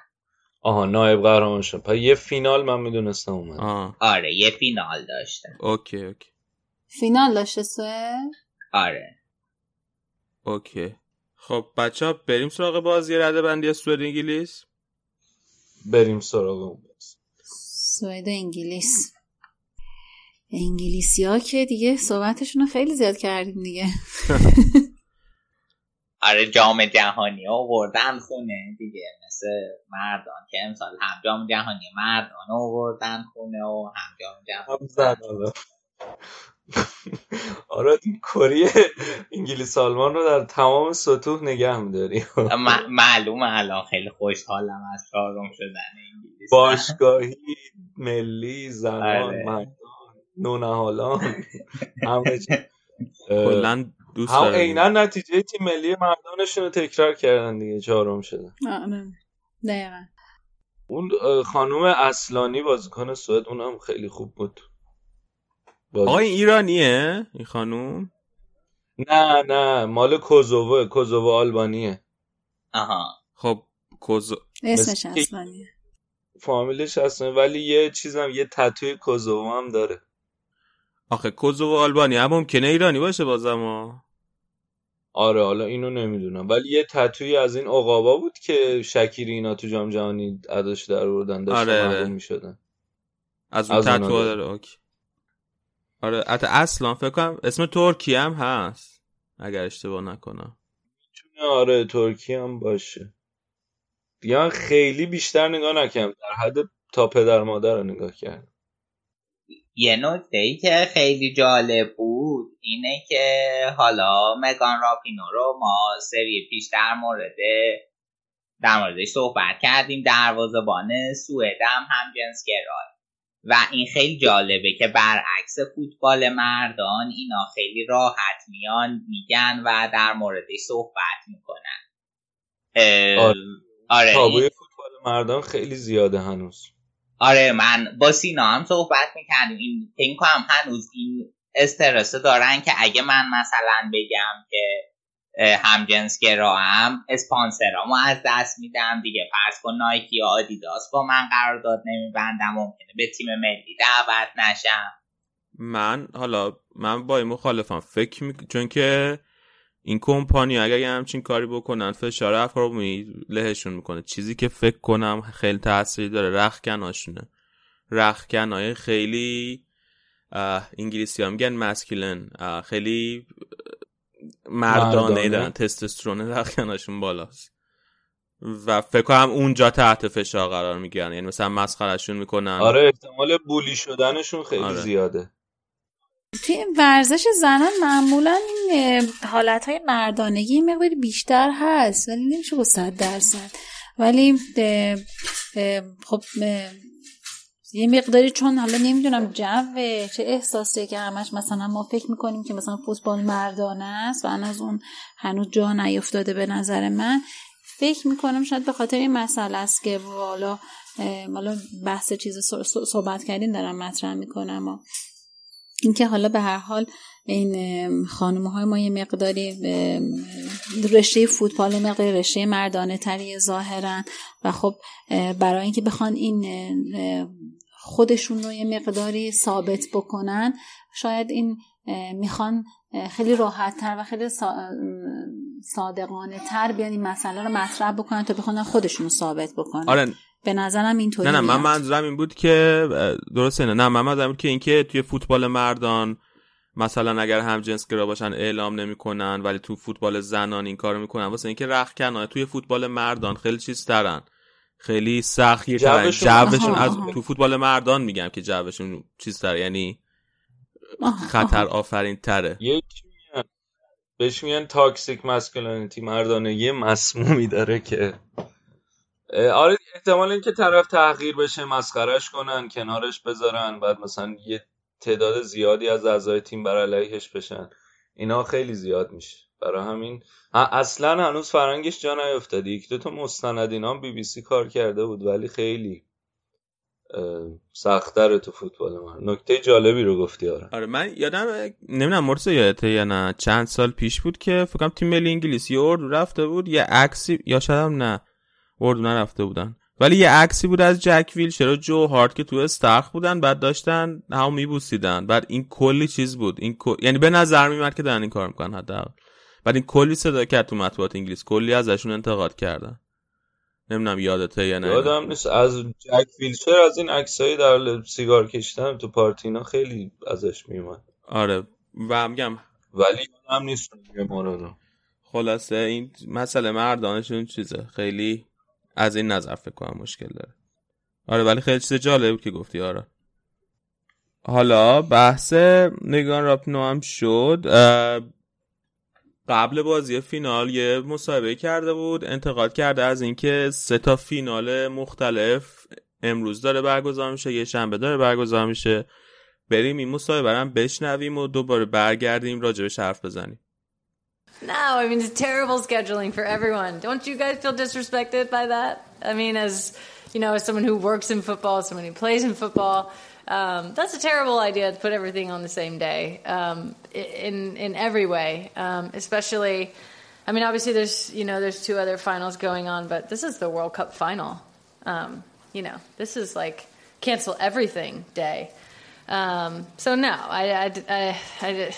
آها نایب قهرمان شد. پس یه فینال من می‌دونستم اومد. آره یه فینال داشته okay okay. فینال داشته سوئد آره. okay. خب بچه ها بریم سراغ بازی رده بندی سوئد انگلیس؟ بریم سراغ اون سوئد انگلیس. انگلیسی ها که دیگه صحبتشون رو خیلی زیاد کردیم دیگه. آره جام جهانی آوردن خونه دیگه مثل مردان که امسال هم جام جهانی مردان آوردن خونه و هم جام جهانی. آره کره انگلیس آلمان رو در تمام سطوح نگه میداری. معلومه الان خیلی خوشحالم از چهارم شدن انگلیس. باشگاهی ملی زنان آره. مردان نونهالان همه کلا دوست هم عینا نتیجه تیم ملی مردانشون رو تکرار کردن دیگه چهارم شدن دقیقا. اون خانوم اصلانی بازیکن سوئد اونم خیلی خوب بود. آقا این ایرانیه؟ این خانوم؟ نه نه. مال کوزوو کوزوو آلبانیه. آها. خب کوزو اسمش اصلانیه. فامیلش اصلا ولی یه چیزم یه تتوی کوزوو هم داره. آخه کوزوو آلبانی هم ممکنه ایرانی باشه بازم. آره حالا اینو نمی‌دونم. ولی یه تتوی از این عقابا بود که شکیری اینا تو جام جهانی اداش در آوردن داشتن آره آره. می‌شدن. از اون تتو داره اوکی. آره حتی اصلا فکر کنم اسم ترکی هم هست اگر اشتباه نکنم. آره ترکی هم باشه. دیگه خیلی بیشتر نگاه نکردم در حد تا پدر مادر رو نگاه کردم. یه نکته ای که خیلی جالب بود اینه که حالا مگان راپینو رو ما سری پیش در مورد در موردش صحبت کردیم. دروازه‌بان سوئد هم هم جنس گرای. و این خیلی جالبه که برعکس فوتبال مردان اینا خیلی راحت میان میگن و در موردش صحبت می‌کنن. آره, آره. فوتبال مردان خیلی زیاده هنوز. آره من با سینا هم صحبت می‌کردیم. این فکر کنم هنوز این استرس دارن که اگه من مثلا بگم که هم جنس هم اسپانسرامو از دست میدم دیگه. فرض کن نایکی یا آدیداس با من قرارداد نمیبندم. ممکنه به تیم ملی دعوت نشم. من حالا من با این مخالفم فکر می... چون که این کمپانی اگر یه همچین کاری بکنن فشار افراد لهشون می‌کنه. چیزی که فکر کنم خیلی تاثیری داره رخکناشونه رخکنای خیلی انگلیسی هم میگن مسکلن خیلی مردانه. دارن. تستوسترون رخکناشون بالاست. و فکر کنم اونجا تحت فشار قرار می‌گیرن. یعنی مثلا مسخرشون می‌کنن. آره احتمال بولی شدنشون خیلی آره. زیاده. توی ورزش زنان معمولا این حالت های مردانگی مقداری بیشتر هست ولی نمیشه با صد درصد. ولی خب یه مقداری چون حالا نمی‌دونم جو چه احساسیه که همش مثلا ما فکر می‌کنیم که مثلا فوتبال مردانه است و از اون هنوز جا نیفتاده به نظر من. فکر می‌کنم شاید به خاطر این مسئله است که والا حالا بحث چیز صحبت کردین دارم مطرح می‌کنم و اینکه حالا به هر حال این خانم های ما یه مقداری رشته فوتبال مقداری رشته مردانه تری ظاهرن و خب برای اینکه بخوان این خودشون رو یه مقداری ثابت بکنن شاید این می‌خوان خیلی راحت تر و خیلی صادقانه تر بیان این مسئله رو مطرح بکنن تا بخوان خودشون رو ثابت بکنن. آره به نظرم اینطوری نه نه من منظورم این بود که درسته نه نه من منظورم بود که اینکه توی فوتبال مردان مثلا اگر هم جنس گرا باشن اعلام نمی‌کنن ولی تو فوتبال زنان این کارو می‌کنن. واسه اینکه رخ کنه توی فوتبال مردان خیلی چیز ترن. خیلی سخت جوشون, از تو فوتبال مردان میگم که جوشون چیز تر یعنی خطر آفرین تره. یک بهش میگن تاکسیک مسکولینیتی مردانه یه مسمومی داره که آره احتمال اینکه طرف تغییر بشه مسخرش کنن کنارش بذارن بعد مثلا یه تعداد زیادی از اعضای تیم بر علیهش بشن. اینا خیلی زیاد میشه. برای همین اصلا هنوز فرنگش جا نیفتاده یک دو تا مستند اینا بی بی سی کار کرده بود ولی خیلی سختره تو فوتبال من نکته جالبی رو گفتی آره. آره من یادم نمی‌دونم مرسا یادته یا نه چند سال پیش بود که فکرم تیم ملی انگلیسی اردو رفته بود یه عکسی یا شاید نه. اردو نرفته بودن. ولی یه عکسی بود از جک ویلشر و جو هارت که تو استخ بودن بعد داشتن همو میبوسیدن. بعد این کلی چیز بود. این یعنی به نظر میمد که دارن این کار می‌کنن حداقل. بعد این کلی صدا کرد تو مطبوعات انگلیس. کلی ازشون انتقاد کردن. نمی‌دونم یادته یا نه. یادم نیست. از جک ویلشر از این عکسایی در سیگار کشیدن تو پارتینا خیلی ازش میومد آره. و میگم. ولی یادم نیست خلاصه این مسئله مردانشون چیزه. خیلی از این نظر فکر کنم مشکل داره. آره ولی خیلی چیز جالب که گفتی آره. حالا بحث نگان راپنو هم شد. قبل بازی فینال یه مصاحبه کرده بود انتقاد کرده از اینکه سه تا فینال مختلف امروز داره برگزار میشه یه شنبه داره برگزار میشه. بریم این مصاحبه برم بشنویم و دوباره برگردیم راجبش حرف بزنیم. No, I mean it's terrible scheduling for everyone. Don't you guys feel disrespected by that? I mean, as you know, as someone who works in football, someone who plays in football, um, that's a terrible idea to put everything on the same day um, in in every way. Um, especially, I mean, obviously there's you know there's two other finals going on, but this is the World Cup final. Um, you know, this is like cancel everything day. Um, so no, I, I, I, I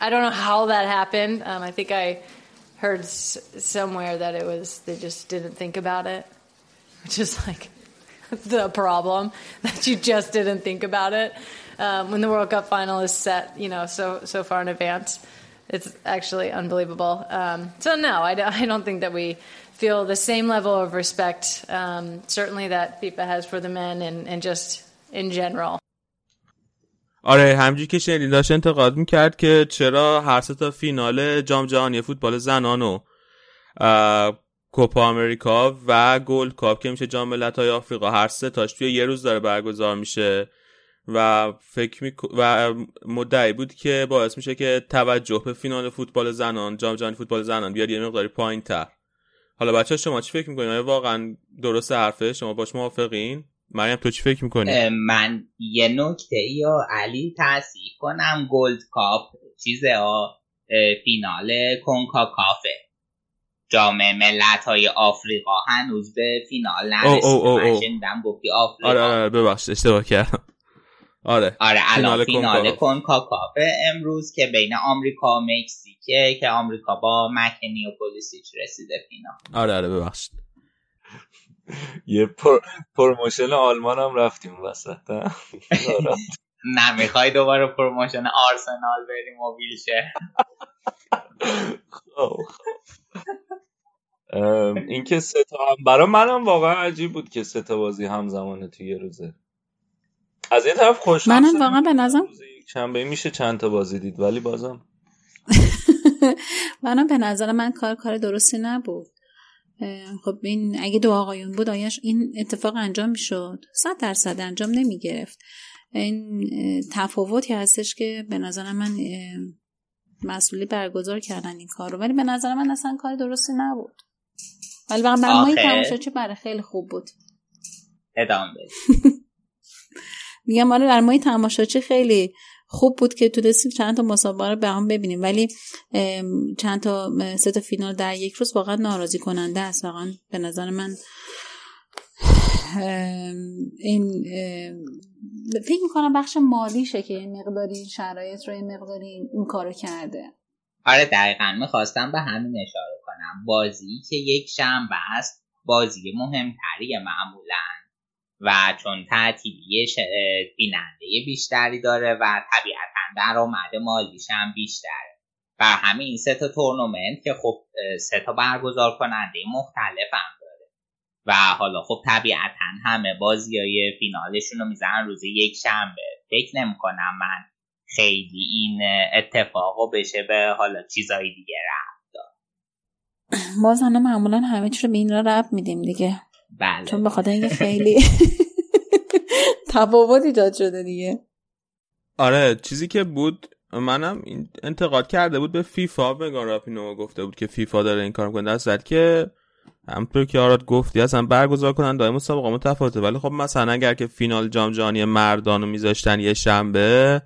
I don't know how that happened. Um, I think I heard s- somewhere that it was they just didn't think about it, which is like the problem that you just didn't think about it um, when the World Cup final is set. You know, so so far in advance. It's actually unbelievable. Um, so no, I, I don't think that we feel the same level of respect, um, certainly that FIFA has for the men and, and just in general. آره همونجوری که شنیدین داشت انتقاد می‌کرد که چرا هر سه تا فینال جام جهانی فوتبال زنان و کوپا امریکا و گلد کاپ که میشه جام ملت‌های آفریقا هر سه تاش توی یه روز داره برگزار میشه و فکر می... و مدعی بود که باعث میشه که توجه به فینال فوتبال زنان جام جهانی فوتبال زنان بیاد یه مقداری پایین تر حالا بچه شما چی فکر می‌کنین؟ واقعا درست حرفه؟ شما باش موافقین؟ مریم تو چی فکر می‌کنی؟ من یه نکته یا علی تصحیح کنم. گلد کاپ چیز فینال کنکاکافه. جام ملت های آفریقا هنوز به فینال نرسیده. من شنیدم گفتی آفریقا. آره آره ببخش اشتباه کردم. آره آره الان فینال کنکاکاف امروز که بین آمریکا و مکزیکه که آمریکا با مکنی و پولیسیچ رسیده فینال. آره آره ببخشید. یه پر... promotion آلمان هم رفتیم وسط نه می‌خوای دوباره promotion آرسنال بریم و ویلشه خب، خب. اینکه سه تا هم برای منم واقعا عجیب بود که سه تا بازی همزمانه تو یه روزه. از یه طرف خوش منم واقعا به نظرم شنبه میشه چند تا بازی دید ولی بازم منم به نظر من کار کار درستی نبود. خب این اگه دو آقایون بود آیش این اتفاق انجام می‌شد. صد درصد انجام نمی گرفت این تفاوتی هستش که به نظر من مسئولی برگزار کردن این کار رو. ولی به نظر من اصلا کار درستی نبود. ولی واقعا برای ما تماشاچی برای خیلی خوب بود. ادامه میگم آره در مای تماشاچی خیلی خوب بود که تو تونستیم چند تا مسابقه رو به هم ببینیم. ولی چند تا سه تا فینال در یک روز واقعا ناراضی کننده است. واقعا به نظر من این فکر می‌کنم بخش مالیشه که مقداری شرایط رو مقداری این کارو کرده. آره دقیقا. می‌خواستم به همین اشاره کنم. بازی که یک شنبه است بازی مهمتری معمولا. و چون تعطیلی بیننده بیشتری داره و طبیعتا درآمد مالیش هم بیشتره. و همین این سه تا تورنمنت که خب سه تا برگزار کننده مختلف هم داره. و حالا خب طبیعتا همه بازی های فینالشون رو می‌زنن روز یک شنبه. فکر نمی کنم من خیلی این اتفاق بشه به حالا چیزایی دیگه رفت ما زنه معمولا همه چی رو به این را رب میدیم دیگه. بله. چون به خاطر اینکه خیلی تفاوت ایجاد شده دیگه. آره چیزی که بود منم انتقاد کرده بود به فیفا به راپینو گفته بود که فیفا داره این کار می‌کنه. در که همطور که آراد گفتی اصلا برگزار کنن دائم مسابقه متفاوته ولی خب مثلا اگر که فینال جام جهانی مردان رو میذاشتن یه شنبه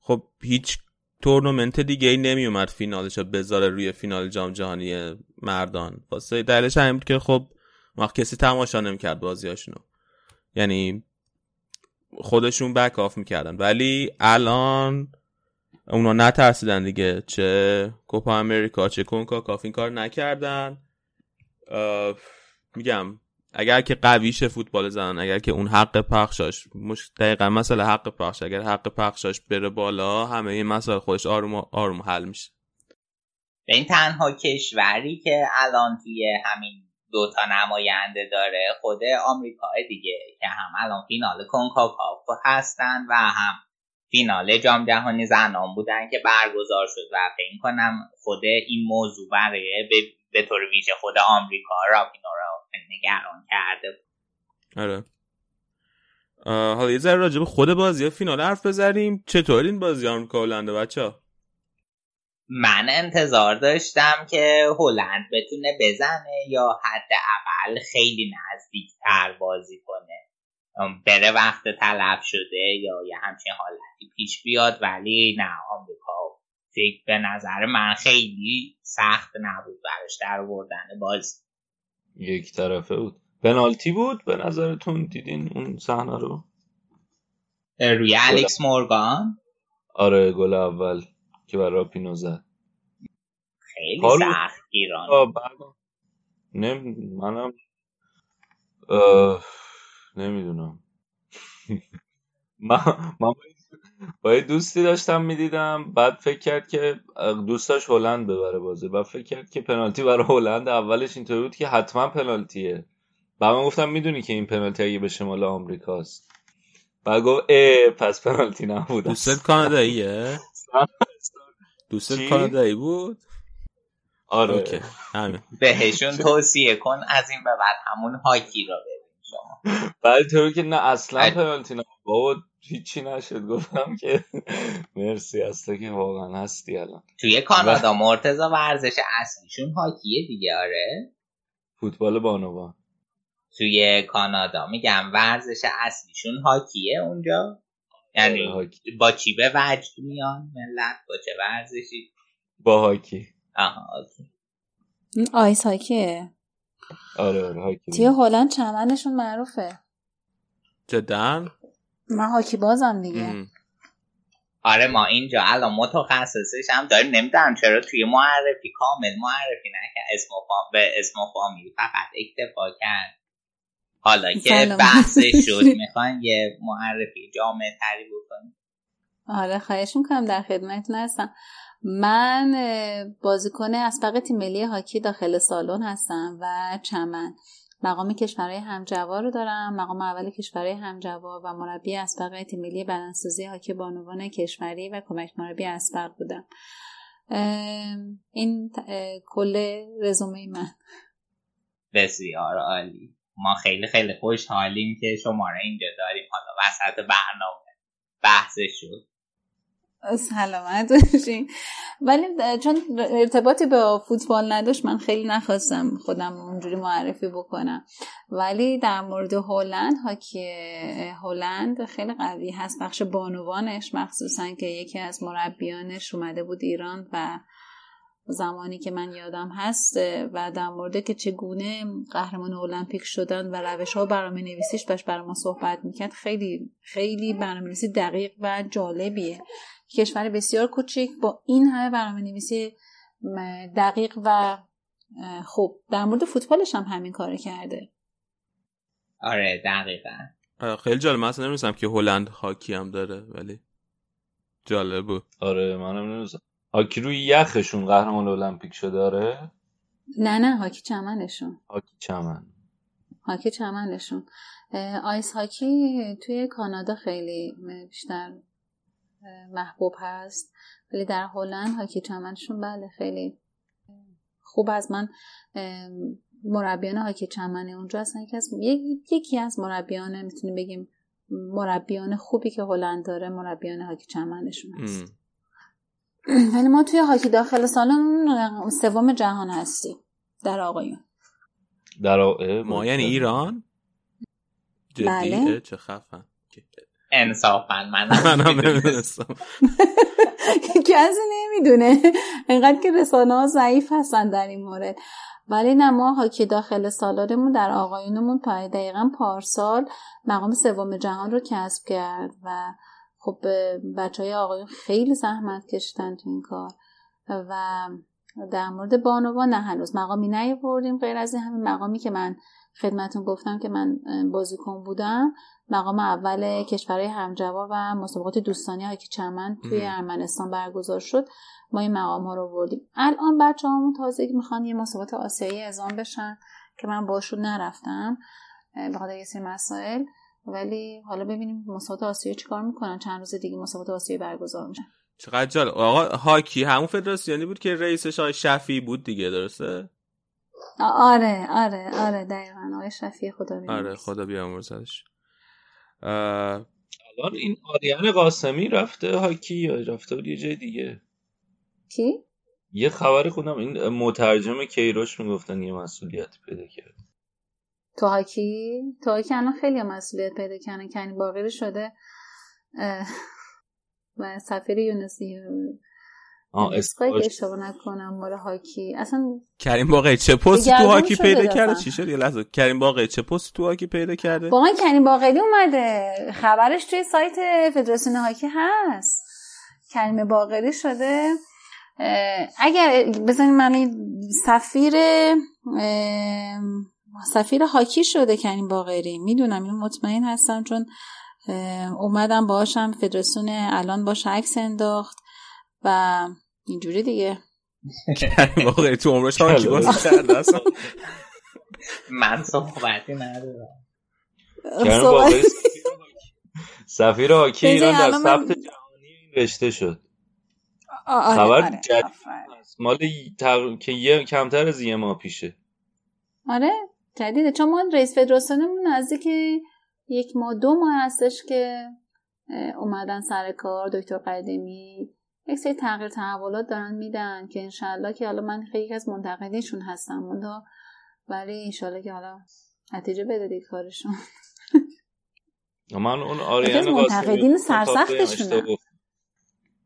خب هیچ تورنمنت دیگه ای نمی اومد فینالش رو بذاره روی فینال جام جهانی مردان. واسه دلیلش همین بود که خب وقت کسی تماشا نمی‌کرد بازیاشونو. یعنی خودشون back off می‌کردن. ولی الان اونا نترسیدن دیگه. چه کوپا امریکا چه کنکاکاف این کار نکردن. میگم اگر که قویش فوتبال زنان اگر که اون حق پخشاش مش دقیقا مسئله حق پخش. اگر حق پخشاش بره بالا همه این مسئله خودش آروم آروم حل میشه. به این تنها کشوری که الان توی همین دو تا نماینده داره خود آمریکا دیگه که هم الان فینال کنکاکاف هستن و هم فینال جام جهانی زنان بودن که برگزار شد و فکر کنم خود این موضوع برای به طور ویژه خود آمریکا را نگران کرده آره. حالا یه ذره راجع به خود بازی فینال حرف بزنیم. چطور این بازی آمریکا هلنده بچه من انتظار داشتم که هلند بتونه بزنه یا حداقل خیلی نزدیکتر بازی کنه. بره وقت تلف شده یا یه همچین حالتی پیش بیاد ولی نه آمریکا فکر به نظر من خیلی سخت نبود براش در بردن بازی. یک طرفه بود. پنالتی بود به نظرتون؟ دیدین اون صحنه رو؟ روی الکس مورگان؟ آره گل اول. که برای پینو زد خیلی سخت ایران. نه منم نمی‌دونم. من, من با دوستی داشتم می‌دیدم بعد فکر کرد که دوستاش هلند ببره بازی. بعد فکر کرد که پنالتی برای هلند اولش اینطوری بود که حتما پنالتیه. بعد من گفتم می‌دونی که این پنالتی اگه به شمال آمریکاست بعد گفت اه پس پنالتی نبود دوستت کاناداییه؟ دوستت کانادایی بود؟ آره. اوکی. همین. بهشون توصیه کن از این به بعد همون هاکی را ببین شما. بعد طوری که نه اصلا پنالتی نبود بابا هیچی نشد. گفتم که مرسی از تو که واقعا هستی الان. توی کانادا مرتزا ورزش اصلیشون هاکیه دیگه آره. فوتبال بانوان. توی کانادا میگم ورزش اصلیشون هاکیه اونجا. یعنی آره، هاکی. با چی به وجد میان ملت؟ با چه ورزشی؟ با هاکی. آها. این آیس هاکیه. آره آره هاکی توی هلند چمنشون معروفه. جدا؟ من هاکی بازم دیگه. ام. آره ما اینجا الان متخصصش هم داریم. نمی‌دونم چرا توی معرفی کامل معرفی نکرد. اسم و. به اسم و فامیل فقط اکتفا کرد. حالا که. بحثش شد می‌خواین یه معرفی جامع تری بکنیم. آره خواهش می‌کنم در خدمتتون هستم. من بازیکن اسبق تیم ملی هاکی داخل سالن هستم و چمن. مقام کشورهای همجوار رو دارم. مقام اول کشورهای همجوار و مربی اسبق تیم ملی بدنسازی هاکی بانوان کشوری و کمک مربی اسبق بودم. این کل رزومه من. بسیار عالی. ما خیلی خیلی خوشحالیم که شما رو اینجا داریم. حالا وسط برنامه بحثش شد. سلامت باشین. ولی چون ارتباطی با فوتبال نداشت من خیلی نخواستم خودم اونجوری معرفی بکنم. ولی در مورد هلند هاکی هلند خیلی قوی هست. بخش بانوانش مخصوصا که یکی از مربیانش اومده بود ایران و زمانی که من یادم هست و در مورد که چگونه قهرمان المپیک شدن و روش ها برنامه نویسیش باش برای ما صحبت می‌کرد خیلی خیلی برنامه نویسی دقیق و جالبیه. کشور بسیار کوچیک با این همه برنامه نویسی دقیق و خوب. در مورد فوتبالش هم همین کار کرده. آره دقیقا. خیلی جالب. من اصلا نمی‌دونستم که هلند هاکی هم داره ولی جالب بود. آره منم نمی‌دونم هاکی روی یخشون قهرمان المپیک شده آره؟ نه نه هاکی چمنشون. هاکی چمن. هاکی چمنشون. آیس هاکی توی کانادا خیلی بیشتر محبوب هست. ولی در هلند هاکی چمنشون بله خیلی خوب از من مربیان هاکی چمنه اونجا اصلا یکی از یک- یکی از مربیان می‌تونیم بگیم مربیان خوبی که هلند داره مربیان هاکی چمنشون هست. ام. ولی ما توی هاکی داخل سالن سوم جهان هستیم در آقایون. در آ... ما یعنی ایران؟ بله. چه خفن. انصافا من منم نمی‌دونستم کسی نمی‌دونه. انقدر که رسانه ها ضعیف هستن در این مورد. ولی نه ما هاکی داخل سالارمون در آقایونمون پای دقیقا پارسال مقام سوم جهان رو کسب کرد و خب بچه های آقایون خیلی زحمت کشتن تو این کار و در مورد بانوان نه هنوز مقامی نیاوردیم غیر از این همین مقامی که من خدمتون گفتم که من بازیکن بودم. مقام اول کشورهای همجوار و مسابقات دوستانه هاکی چمن توی. ارمنستان برگزار شد ما این مقام ها رو بردیم. الان بچه همون تازگی می‌خوان یه مسابقات آسیایی اعزام بشن که من باشون نرفتم اه، به خاطر یه سری مسائل. ولی حالا ببینیم مسابقات آسیایی چیکار می‌کنن؟ چند روز دیگه مسابقات آسیایی برگزار میشن چقدر جالب. آقا هاکی همون فدراسیونی بود که رئیسش آقای شفی بود دیگه درسته؟ آره آره آره دقیقا. آقای شفیع خدا بیامرز. آره خدا بیامرزش. اه، الان این آریان قاسمی رفته هاکی یا رفته بود یه جای دیگه؟ کی؟ یه خبر خودم این مترجم کیروش می‌گفتن یه مسئولیت پیدا کرد. تو هاکی؟ تو هاکی الان خیلی مسئولیت پیدا کردن. کنی باقری شده. و سفیر یونسی اسکای اشتباه نکنم مال هاکی. اصلا کریم باقری چه پستی تو هاکی پیدا. کرده؟ چی شد؟ یه لحظه. کریم باقری چه پستی تو هاکی پیدا کرده؟ با من کریم باقری اومده. خبرش توی سایت فدراسیون هاکی هست. کریم باقری شده. اگر بزنید من سفیر سفیر هاکی شده کریم باقری. می‌دونم اینو مطمئن هستم چون اومدم باهاشم فدراسیون الان باش عکس انداخت و اینجوری دیگه. کریم باقری تو عمرش هاکی بازی کرده اصلا من صحبتی ندارم. باقری سفیر هاکی ایران در ثبت جهانی رشته شد. آره، خبر آره،. مال. که یه کمتر از یه ماه پیشه. آره جدیده. چون ما رئیس فدراسیونمون نزدیک یک ماه دو ماه هستش که اومدن سر کار. دکتر قدیمی یک سری تغییر تحولات دارن میدن که انشالله که حالا من خیلی از منتقدینشون هستم منتها ولی انشالله که حالا نتیجه بده کارشون. من اون آریان منتقدین سرسختشون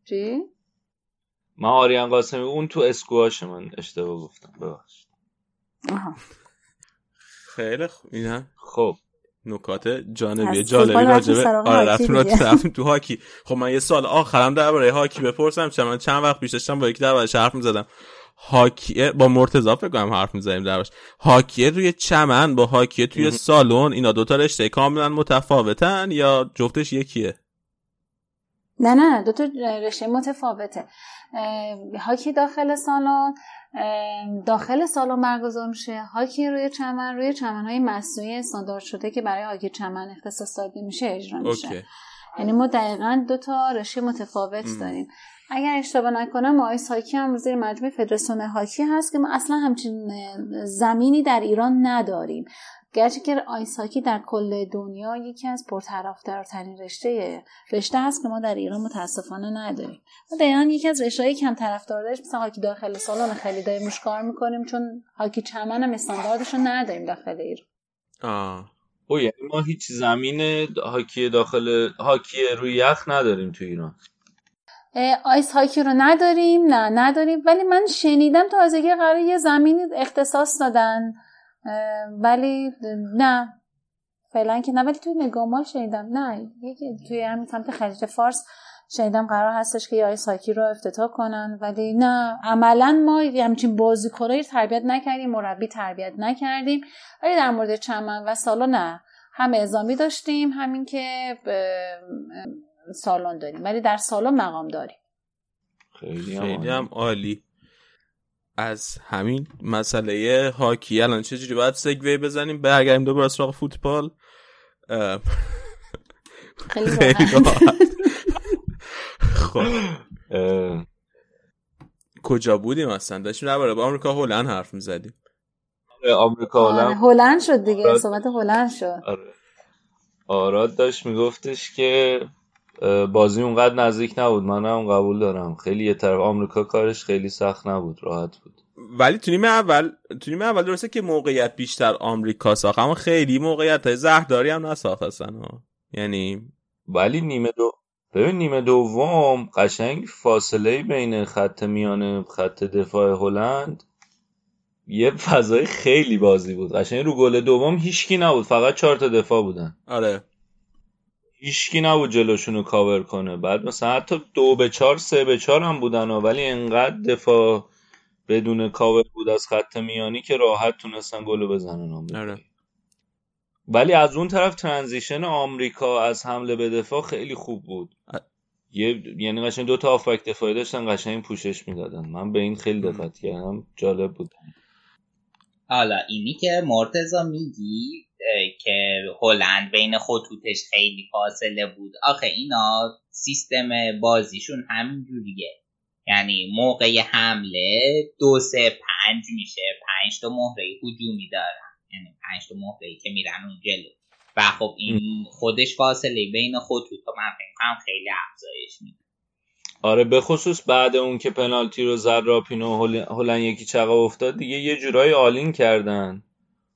چی؟ من آریان قاسمی اون تو اسکواش من اشتباه گفتم. ببخشید. خیلی خوب اینا. خب. نکات جانبی جالبی راجبه آره رفتیم تو هاکی. خب من یه سال آخرم درباره هاکی بپرسم. چون من چند وقت پیش داشتم با یکی دربارش حرف می‌زدم. هاکی با مرتضی فکر کنم حرف می‌زنیم دربارش هاکی روی چمن با هاکی توی سالن. اینا دوتا رشته کاملا متفاوتن یا جفتش یکیه؟ نه نه دو تا رشته متفاوته. هاکی داخل سالن داخل سالن برگزار میشه. هاکی روی چمن روی چمن های مصنوعی استاندارد شده که برای هاکی چمن اختصاص داده میشه اجرا میشه. یعنی ما دقیقا دو تا رشته متفاوت داریم. اگر اشتباه نکنم آیس هاکی هم زیر مجموعه فدراسیون هاکی هست که ما اصلا همچین زمینی در ایران نداریم. گرچه که آیس هاکی در کل دنیا یکی از پرطرفدارترین رشته رشته هست که ما در ایران متاسفانه نداریم. ما دقیقا یکی از رشته کم طرفدار داشت مثلا هاکی داخل سالن خیلی داریم روش کار می‌کنیم چون هاکی چمن هم استانداردش رو نداریم داخل ایران. آه. او یعنی ما هیچ زمین هاکی داخل هاکی روی یخ نداریم تو ایران. آیس هاکی رو نداریم نه نداریم. ولی من شنیدم تازگی قرار یه زمین اختصاص دادن. ولی نه. فعلا که نه ولی توی نگاه شنیدم. نه یکی توی همین سمت خلیج فارس شنیدم قرار هستش که آیس هاکی رو افتتاح کنن ولی نه. عملا ما همچین بازیکنایی تربیت نکردیم مربی تربیت نکردیم. ولی در مورد چمن و سالا نه. هم اعزامی داشتیم همین که سالن داریم. ولی در سالن مقام داریم. خیلی, خیلی هم عالی. از همین مسئله هاکی. الان چجوری باید سگوی بزنیم؟ برگردیم دوباره سراغ فوتبال. خیلی خب. کجا بودیم اصلا؟ داشتیم درباره با آمریکا هلند حرف می‌زدیم. آمریکا هلند. هلند شد دیگه صحبت هلند شد. آره. آراد داشت میگفتش که بازی اونقدر نزدیک نبود. من هم قبول دارم. خیلی یه طرف آمریکا کارش خیلی سخت نبود. راحت بود. ولی تو نیمه اول تو نیمه اول درسته که موقعیت بیشتر آمریکا ساخت اما خیلی موقعیت های زهرداری هم نساخت ها یعنی ولی نیمه دو ببین نیمه دوم قشنگ فاصله بین خط میانه خط دفاع هلند یه فضای خیلی بازی بود. قشنگ رو گل دوم هیچکی نبود. فقط چهار تا دفاع بودن. آره. هیچکی نبود جلوشونو کاور کنه. بعد مثلا حتی دو به چهار سه به چهار هم بودن ولی انقدر دفاع بدون کاور بود از خط میانی که راحت تونستن گلو بزنن آره. ولی از اون طرف transition آمریکا از حمله به دفاع خیلی خوب بود. یه یعنی قشنگ دو تا هافبک دفاعی داشتن قشنگ پوشش می‌دادن. من به این خیلی دقت کردم. جالب بود. حالا اینی که مرتزا میگی که هلند بین خطوطش خیلی فاصله بود. آخه اینا سیستم بازیشون همین جوریه یعنی موقع حمله دو سه پنج میشه. پنج تا مهره هجومی دارن. یعنی پنج تا مهره که میرن اون جلو. و خب این خودش فاصله بین خطوط من فکر خیلی افزایش میده. آره به خصوص بعد اون که پنالتی رو زد راپینو هلند یکی عقب افتاد دیگه یه جورایی all in کردن.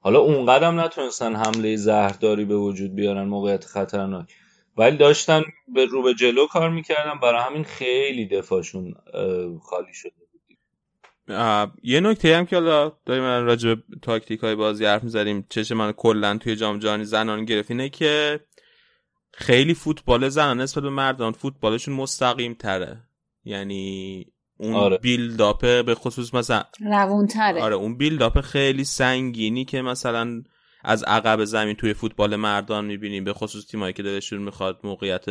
حالا اون قدم نتونستن حمله زهرداری به وجود بیارن موقعیت خطرناک. ولی داشتن به رو به جلو کار می‌کردن برای همین خیلی دفاعشون خالی شده یه نکته هم که حالا داریم من راجع به تاکتیک های بازی حرف می‌زدیم چشم من کلا توی جام جهانی زنان گرفت اینه که خیلی فوتبال زنان نسبت به مردان فوتبالشون مستقیم تره یعنی اون آره. بیلداپ به خصوص مثلا روونتره. آره اون بیلداپ خیلی سنگینی که مثلا از عقب زمین توی فوتبال مردان می‌بینیم. به خصوص تیمایی که دلشون می‌خواد موقعیت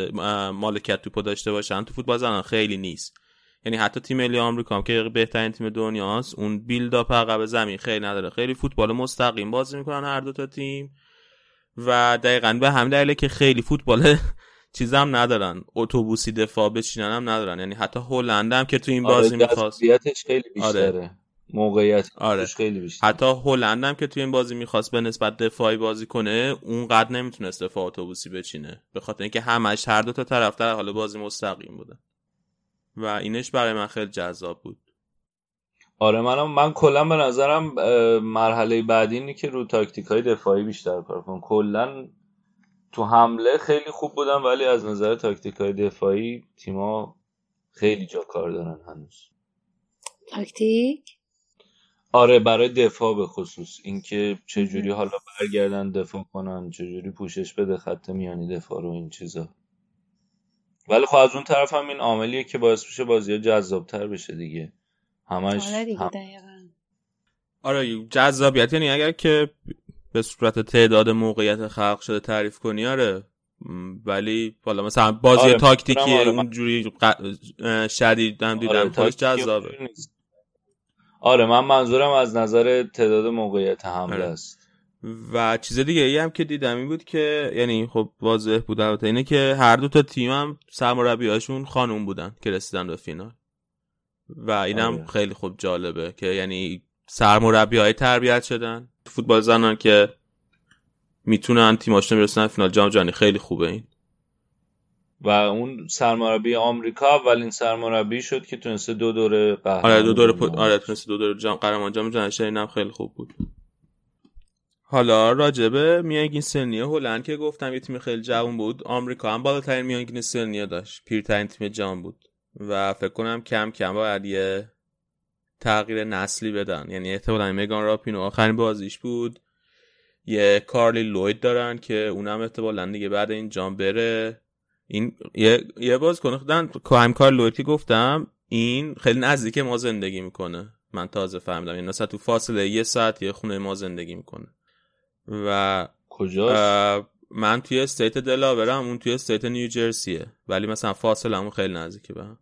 مالکیت توپو داشته باشن. تو فوتبال زنان خیلی نیست. یعنی حتی تیم ملی آمریکا هم که بهترین تیم دنیاست اون بیلداپ عقب زمین خیلی نداره. خیلی فوتبال مستقیم بازی می‌کنن هر دو تا تیم. و دقیقا به هم دلیله که خیلی فوتبال چیزم ندارن. اتوبوسی دفاع بچینن هم ندارن. یعنی حتی هلند هم که تو این آره بازی می‌خواست خیلی بیشتره. آره. موقعیت آره. خیلی بیشتر حتی هلند هم که توی این بازی می‌خواست به نسبت دفاعی بازی کنه اونقدر نمی‌تونست دفاع اتوبوسی بچینه. به خاطر اینکه همش هر دو تا طرف در حال بازی مستقیم بودن. و اینش برای من خیلی جذاب بود. آره منم من کلا به نظرم مرحله بعدی اینه که رو تاکتیک های دفاعی بیشتر کار کنم. کلا تو حمله خیلی خوب بودن ولی از نظر تاکتیک های دفاعی تیما خیلی جا کار دارن هنوز. تاکتیک؟ آره برای دفاع به خصوص. اینکه چجوری حالا برگردن دفاع کنن چجوری پوشش بده خط میانی دفاع رو این چیزا. ولی خب از اون طرف هم این عاملیه که باعث میشه بازی جذابتر بشه دیگه. همش آره دیگه هم... دقیقاً. آره جذابیت. یعنی اگر که به صورت تعداد موقعیت خلق شده تعریف کنی آره ولی حالا مثلا بازی آره، تاکتیکی آره، اونجوری ق- شدید هم دیدم آره، خودش تاکتیکی جذابه. آره من منظورم از نظر تعداد موقعیت حمله آره. است و چیز دیگه ای هم که دیدم این بود که یعنی خب واضح بود البته اینه که هر دو تا تیم هم سرمربیاشون خانوم بودن که رسیدن به فینال و اینم آره. خیلی خوب جالبه که یعنی سرمربی های تربیت شدن فوتبال زنان که می‌تونن تیماشون برسن فینال. جام جهانی خیلی خوبه این. و اون سرمربی آمریکا اولین سرمربی شد که تونسته دو دوره قهرمان آره دو دوره پو... آره تونست دو دوره جام قهرمان جام جهانی اینم خیلی خوب بود. حالا راجبه میانگین سنی هلند که گفتم یه تیم خیلی جوان بود. آمریکا هم بالاترین میانگین سنی داشت. پیرترین تیم جام بود. و فکر کنم کم کم باید یه تغییر نسلی بدن. یعنی احتمالاً مگان راپینو آخرین بازیش بود. یه کارلی لوید دارن که اونم احتمالاً دیگه بعد این جام بره. این یه یه باز کنم خود این کارلی لوید که گفتم این خیلی نزدیک ما زندگی می‌کنه. من تازه فهمیدم. این مثلا تو فاصله یه ساعتیه خونه ما زندگی می‌کنه. و کجاست؟ اه، من توی state دلاورم اون توی state نیوجرسیه. ولی مثلا فاصله همون خیلی نزدیکه به هم.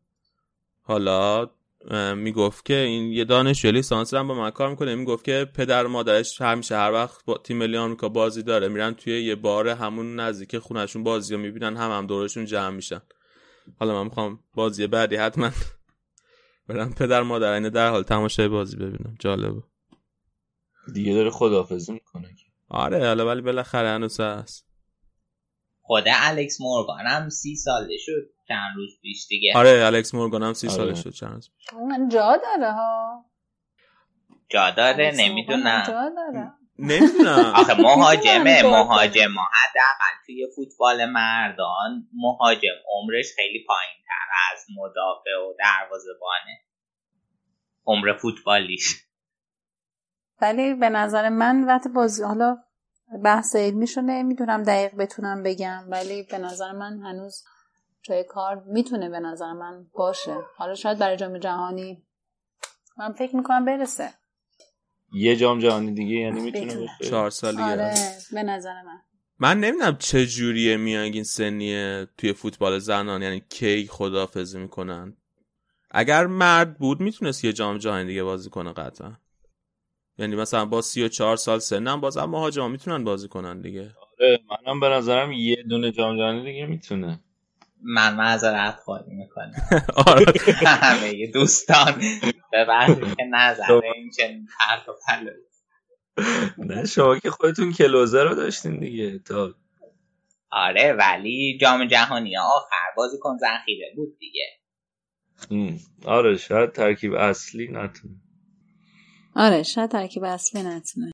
حالا می‌گفت که این یه دانشجوی لیسانس هم با من کار می‌کنه. می‌گفت که پدر و مادرش همیشه هر وقت با تیم ملی آمریکا بازی داره میرن توی یه بار همون نزدیک خونهشون بازی رو می‌بینن هم هم دورشون جمع میشن. حالا من می‌خوام بازی بعدی حتما برم پدر مادر اینه در حال تماشای بازی ببینم. جالبه. دیگه داره خداحافظی می‌کنه آره حالا ولی بالاخره هنوز هست. خود الکس مورگان هم سی ساله شد. چند روز پیش دیگه. آره الکس مورگان هم سی آره. سالش شد چند روز پیش. اون جا داره ها. جا داره نمی‌دونم. جا داره. نمی‌دونم. آخه مهاجمه. مهاجم ها حداقل توی فوتبال مردان مهاجم عمرش خیلی پایین تر از مدافع و دروازه‌بانه عمر فوتبالیش ولی به نظر من وقت بازی حالا بحث علمیشو نمی‌دونم دقیق بتونم بگم ولی به نظر من هنوز جای کار می‌تونه به نظر من باشه. حالا شاید برای جام جهانی من فکر می‌کنم برسه. یه جام جهانی دیگه یعنی می‌تونه چهار سال دیگه. آره. به نظر من. من نمی‌دونم چه جوریه میانگین سنیه توی فوتبال زنان یعنی کی خدافزی می‌کنن. اگر مرد بود می‌تونست یه جام جهانی دیگه بازی کنه قطعا. یعنی مثلا با سی و چهار سال سنم بازم مهاجما می‌تونن بازی کنن دیگه. آره منم به نظرم یه دونه جام جهانی دیگه می‌تونه. من معذرت خواهی می‌کنم. آره. همه دوستان ببخشید که نظر این چنین پرت و پلو نه شما که خودتون کلوزه رو داشتین دیگه تا. آره ولی جام جهانی آخر بازیکن ذخیره بود دیگه. آره شاید ترکیب اصلی نتونه. آره شاید ترکیب اصلی نتونه.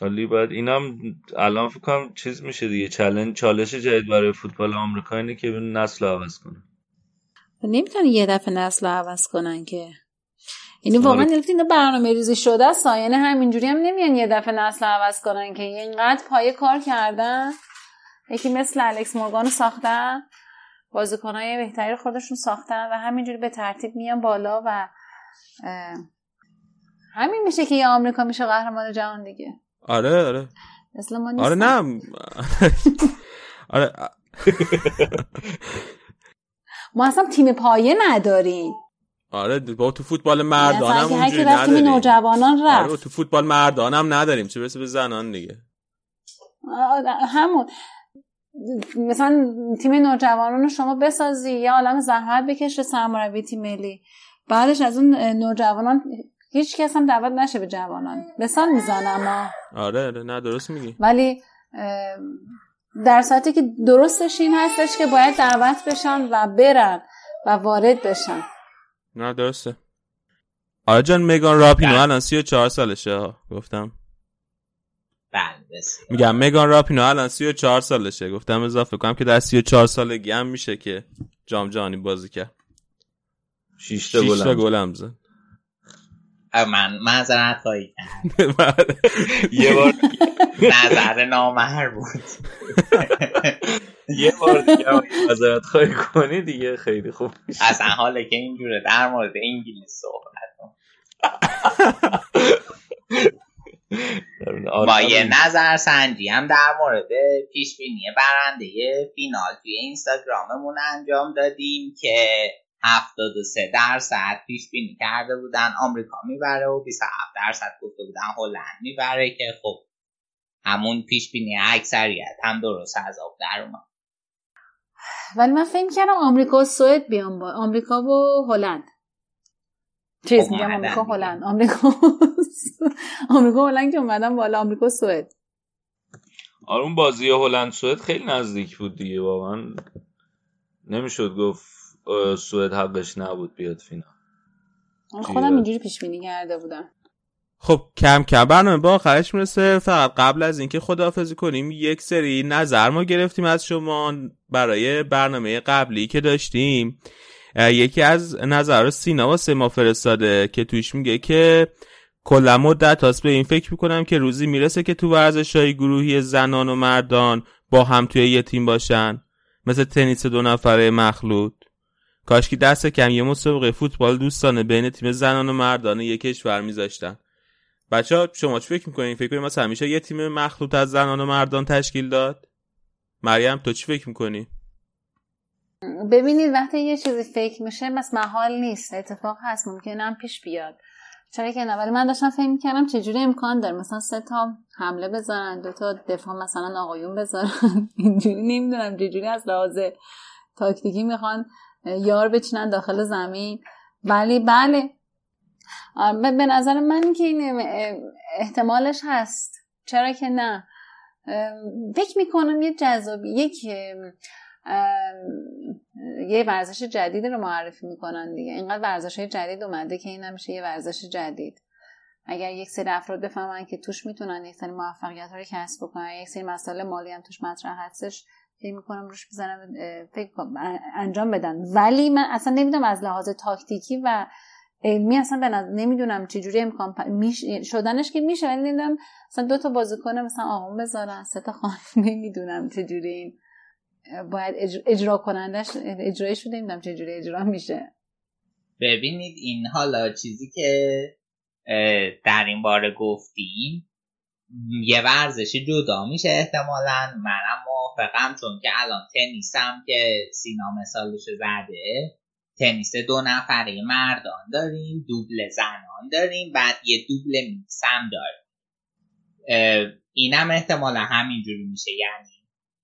حالی باید اینم الان فکر کنم چیز میشه دیگه. چالش چالش جدید برای فوتبال آمریکا اینه که نسل عوض کنه. نمی‌تونن یه دفعه نسل عوض کنن که. یعنی واقعا آره. اینا برنامه ریزی شده است. یعنی همینجوری هم نمیان یه دفعه نسل عوض کنن که. اینقدر پایه کار کردن. یکی مثل الکس مورگان رو ساختن. بازیکنهای بهتری خودشون ساختن و همینجوری به ترتیب میان بالا و همین میشه که یه آمریکا میشه قهرمان جهان دیگه. آره آره. مثل ما نیستن آره نه. آره. ما اصلا تیم پایه نداریم. آره با تو فوتبال مردان هم مثلا اگه هر کی اونجوری رفت تیم نداریم. نوجوانان آره رفت. تو فوتبال مردان هم نداریم. چه برسه به زنان دیگه؟ همون. مثلا تیم نوجوانان رو شما بسازی یا عالم زحمت بکشه سرمربی تیم ملی. بعدش از اون نوجوانان هیچ کس هم دعوت نشه به جوانان. مثال می‌زنم اما آره آره نه درست میگی. ولی در ساعتی که درستش این هستش که باید دعوت بشن و برن و وارد بشن. نه درسته. آره جان مگان راپینو الان 34 سالشه ها گفتم. بله میگم مگان راپینو الان 34 سالشه گفتم اضافه کنم که در 34 سالگی هم میشه که جام جهانی بازی کرد. 6 تا گلم زد. من معذرت خواهی کرد. یه بار نظر نامهر بود. یه بار دیگه معذرت خواهی کنی دیگه خیلی خوب میشه. اصلا حالا که اینجوره. در مورد انگلیس صحبت با یه نظر سنجی هم در مورد پیش بینی برنده فینال توی اینستاگراممون انجام دادیم که 73 درصد پیش بینی کرده بودن آمریکا می‌بره و 27 درصد گفته بودن هلند می‌بره که خب همون پیش بینی اکثریت هم درست از آب در اومد. ولی من فکر کردم آمریکا و سوئد بیان با آمریکا و هلند. چیز خب، میگم آمریکا. هلند. آمریکا آمریکا هلند که اومدن بالا آمریکا و سوئد. آره اون بازی هلند سوئد خیلی نزدیک بود دیگه واقعا نمی‌شد گفت سوئد حقش نبود بیاد فینال. من خودم اینجوری پیش بینی کرده بودم. خب کم کم. برنامه با آخرش می‌رسه فقط قبل از اینکه خداحافظی کنیم یک سری نظر ما گرفتیم از شما برای برنامه قبلی که داشتیم. یکی از نظر رو سینا واسه ما فرستاده که توش میگه که کلا مدت هاست به این فکر می‌کنم که روزی می‌رسه که تو ورزش های گروهی زنان و مردان با هم توی یه تیم باشن. مثل تنیس دو نفره مخلوط. کاش که دست کم یه مسابقه فوتبال دوستانه بین تیم زنان و مردان یک کشور میذاشتن. بچه ها شما چی فکر می‌کنین؟ فکر کنین مثلا همیشه یه تیم مخلوط از زنان و مردان تشکیل داد؟ مریم تو چی فکر می‌کنی؟ ببینید وقتی یه چیزی فکر میشه بس محال نیست. اتفاق هست ممکنه هم پیش بیاد. چرا که نه ولی من داشتم فکر می‌کردم چجوری امکان داره. مثلا سه تا حمله بذارن دو تا دفاع مثلا آقایون بذارن. اینجوری نمی‌دونم چجوری از لحاظ تاکتیکی می‌خوان یار بچینن داخل زمین. ولی بله. به نظر من که این احتمالش هست. چرا که نه. فکر می‌کنم یه جذابی یک یه ورزش جدید رو معرفی می‌کنن دیگه. اینقدر ورزش های جدید اومده که این نمیشه یه ورزش جدید. اگر یک سری افراد بفهمن که توش می‌تونن یک سری موفقیت رو کسب بکنن یک سری مسائل مالی هم توش مطرح هستش. فکر می‌کنم روش بزنم فکر کنم انجام بدن. ولی من اصلا نمی‌دونم از لحاظ تاکتیکی و علمی اصلا به نمی‌دونم چجوری امکان پ- میش... شدنش که میشه ولی نمی‌دونم مثلا دو تا بازیکن مثلا آقا بذارن سه تا خانم نمی‌دونم چجوری این باید اج- اجرا کنندش اجرایی شده نمی‌دونم چجوری اجرا میشه. ببینید این حالا چیزی که در این باره گفتیم یه ورزش جدا میشه احتمالا. منم موافقم چون که الان تنیسم که سینا مثالش زده تنیس دو نفره مردان داریم دوبل زنان داریم بعد یه دوبل میکس هم داریم اینم احتمالا همینجوری میشه یعنی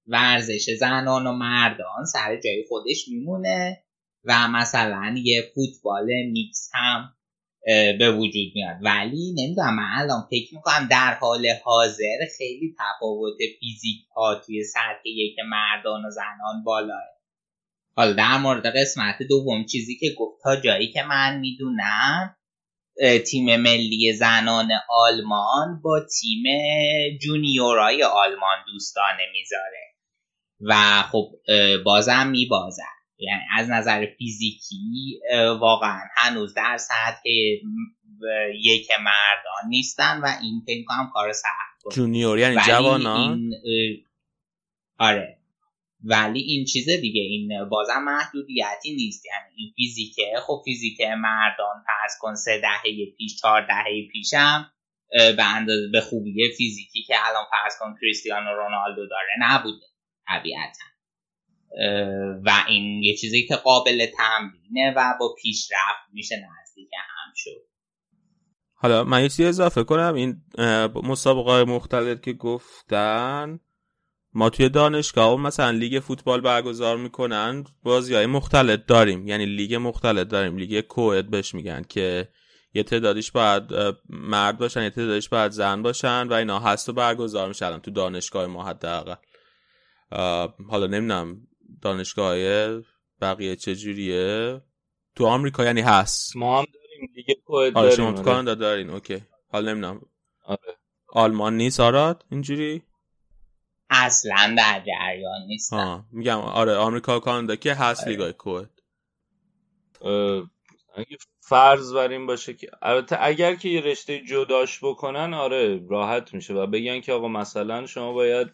ورزش زنان و مردان سر جای خودش میمونه و مثلا یه فوتبال میکس هم به وجود میاد. ولی نمی‌دونم من الان فکر می‌کنم در حال حاضر خیلی تفاوت فیزیک ها توی سطح یک مردان و زنان بالاه. حالا در مورد قسمت دوم چیزی که گفت تا جایی که من می‌دونم تیم ملی زنان آلمان با تیم جونیورای آلمان دوستانه می‌ذاره. و خب بازم میبازن. یعنی از نظر فیزیکی واقعا هنوز در سطح یک مردان نیستن و این فکر کنم کار سخت. جونیور یعنی جوانان آره. ولی این چیز دیگه این بازم محدودیتی نیست. یعنی این فیزیکه خب فیزیک مردان فرض کن سه دهه پیش چهار دهه پیشم به اندازه به خوبی فیزیکی که الان فرض کن کریستیانو رونالدو داره نبوده طبیعتا. و این یه چیزی که قابل تمرینه و با پیشرفت میشه نزدیک هم شد. حالا من یه چیزی اضافه کنم. این مسابقه های مختلف که گفتن ما توی دانشگاه مثلا لیگ فوتبال برگزار می‌کنن بازی های مختلف داریم. یعنی لیگ مختلف داریم. لیگ coed بهش میگن که یه تعدادیش باید مرد باشن یه تعدادیش باید زن باشن و اینا هست و برگزار میشن. تو دانشگاه ما حداقل. حالا نمی‌دونم. دانشگاه بقیه چجوریه تو آمریکا یعنی هست. ما هم داریم دیگه آره داریم شما تو آره. کانادا دارین okay. حالا نمی‌دونم. آره. آلمان نیست آراد؟ اینجوری؟ اصلا در جریان نیستم. ها میگم آره آمریکا و کانادا که هست آره. لیگای اگه فرض بر این باشه که البته اگر که یه رشته جداش بکنن آره راحت میشه و بگن که آقا مثلا شما باید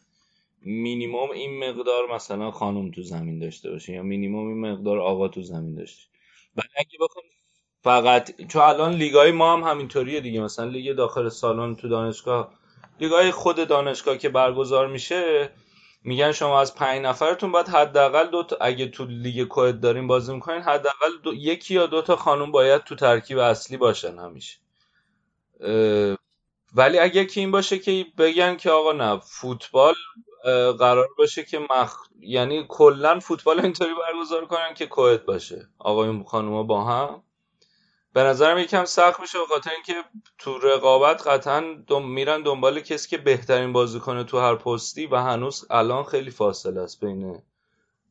مینیموم این مقدار مثلا خانم تو زمین داشته باشه یا مینیموم این مقدار آقا تو زمین داشته ولی اگه بخوام فقط چون الان لیگای ما هم همینطوریه دیگه. مثلا لیگ داخل سالن تو دانشگاه لیگای خود دانشگاه که برگزار میشه میگن شما از پنج نفرتون باید حداقل دو تا اگه تو لیگ کوید دارین بازی می‌کنین حداقل دو... یکی یا دو تا خانم باید تو ترکیب اصلی باشن همیشه. اه، ولی اگه که این باشه که بگن که آقا نه فوتبال قرار باشه که مخ... یعنی کلا فوتبال اینطوری برگزار کنن که کوید باشه. آقایون خانوما با هم. به نظرم یکم سخت میشه به خاطر اینکه تو رقابت قطعا دم... میرن دنبال کسی که بهترین بازی کنه تو هر پستی و هنوز الان خیلی فاصله است بین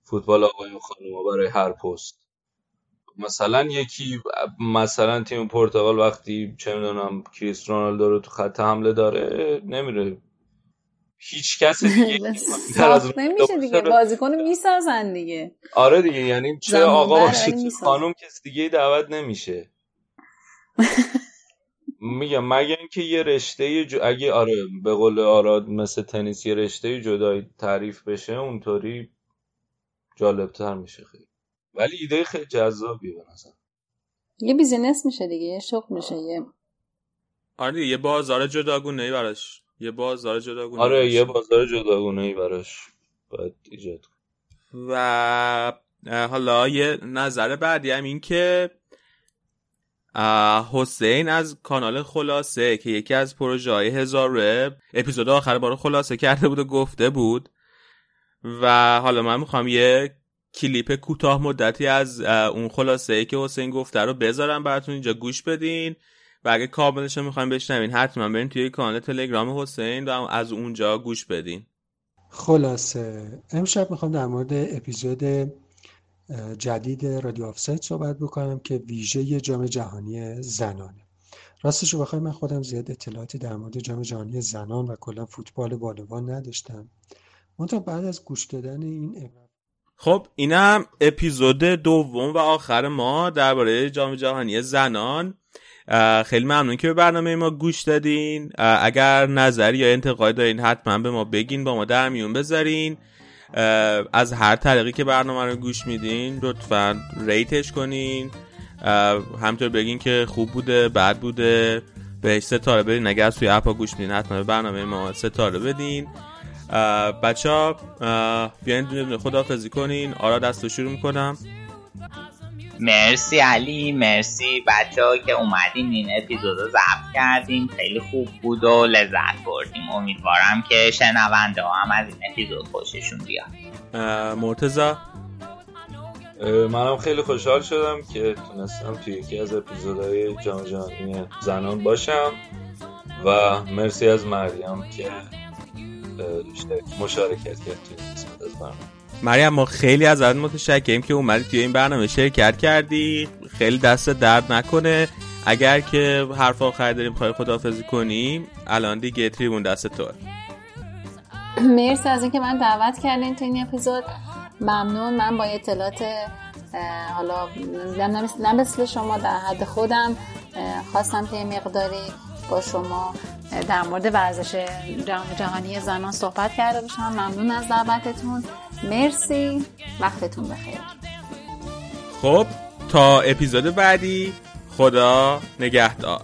فوتبال آقایون خانوما برای هر پست. مثلا یکی مثلا تیم پرتغال وقتی چه می‌دونم کریس رونالدو رو تو خط حمله داره نمیره هیچ کس دیگه ساخت نمیشه دیگه. بازیکن می‌سازن دیگه. آره دیگه یعنی چه آقا باشه. خانم کس دیگه دعوت نمیشه. میگم مگه اینکه یه رشته ج... اگه آره به قول آراد مثل تنیس یه رشته جدایی تعریف بشه اونطوری جالبتر میشه خیلی. ولی ایده خیلی جذابیه به نظر. یه بیزینس میشه دیگه یه شغل میشه یه آره دیگه، یه بازار جداگونه ای براش یه بازار جداگونه آره. یه بازار جداگونه ای براش باید ایجاد کنه. و حالا یه نظر بعدی هم این که حسین از کانال خلاصه که یکی از پروژه های هزار رب اپیزود آخر بارو خلاصه کرده بود و گفته بود و حالا من می‌خوام یه کلیپ کوتاه مدتی از اون خلاصه ای که حسین گفته رو بذارم براتون اینجا گوش بدین و اگه کاملش رو می‌خوایم بشنوین حتما برین توی کانال تلگرام حسین و از اونجا گوش بدین. خلاصه امشب می‌خوام در مورد اپیزود جدید رادیو آفساید صحبت بکنم که ویژه جام جهانی زنانه. راستش رو من خودم زیاد اطلاعاتی در مورد جام جهانی زنان و کلا فوتبال بالوان نداشتم. منتها بعد از گوش دادن این خب اینم اپیزود دوم و آخر ما درباره جام جهانی زنان. خیلی ممنون که به برنامه ما گوش دادین. اگر نظری یا انتقاد دارین حتما به ما بگین با ما در میون بذارین. از هر طریقی که برنامه رو گوش میدین لطفا ریتش کنین. اه، همینطور بگین که خوب بوده بد بوده. بهش ستاره بدین. اگر از توی اپا گوش میدین حتما به برنامه ما ستاره بدین. بچه ها بیاین دونه دونه کنین. آرا دست رو شروع می‌کنم. مرسی علی مرسی بچه ها که اومدین این اپیزود رو ضبط کردیم خیلی خوب بود و لذت بردیم. امیدوارم که شنونده ها هم از این اپیزود خوششون بیاد. مرتزا منم خیلی خوشحال شدم که تونستم توی یکی از اپیزودهای جام جهانی زنان باشم و مرسی از مریم که مشارکت کرد توی این قسمت از برنامه. مریم ما خیلی ازت متشکریم که اومدی توی این برنامه شرکت کردی. خیلی دست درد نکنه. اگر که حرف آخر داریم خواهی خداحافظی کنیم الان دیگه تریبون دست تو. مرسی از اینکه من دعوت کردین تو این اپیزود. ممنون. من با اطلاعات حالا نه شما در حد خودم خواستم که مقداری با شما در مورد ورزش جهانی زنان صحبت کرده باشم. ممنون از دعوتتون. مرسی. وقتتون بخیر. خب تا اپیزود بعدی خدا نگهدار.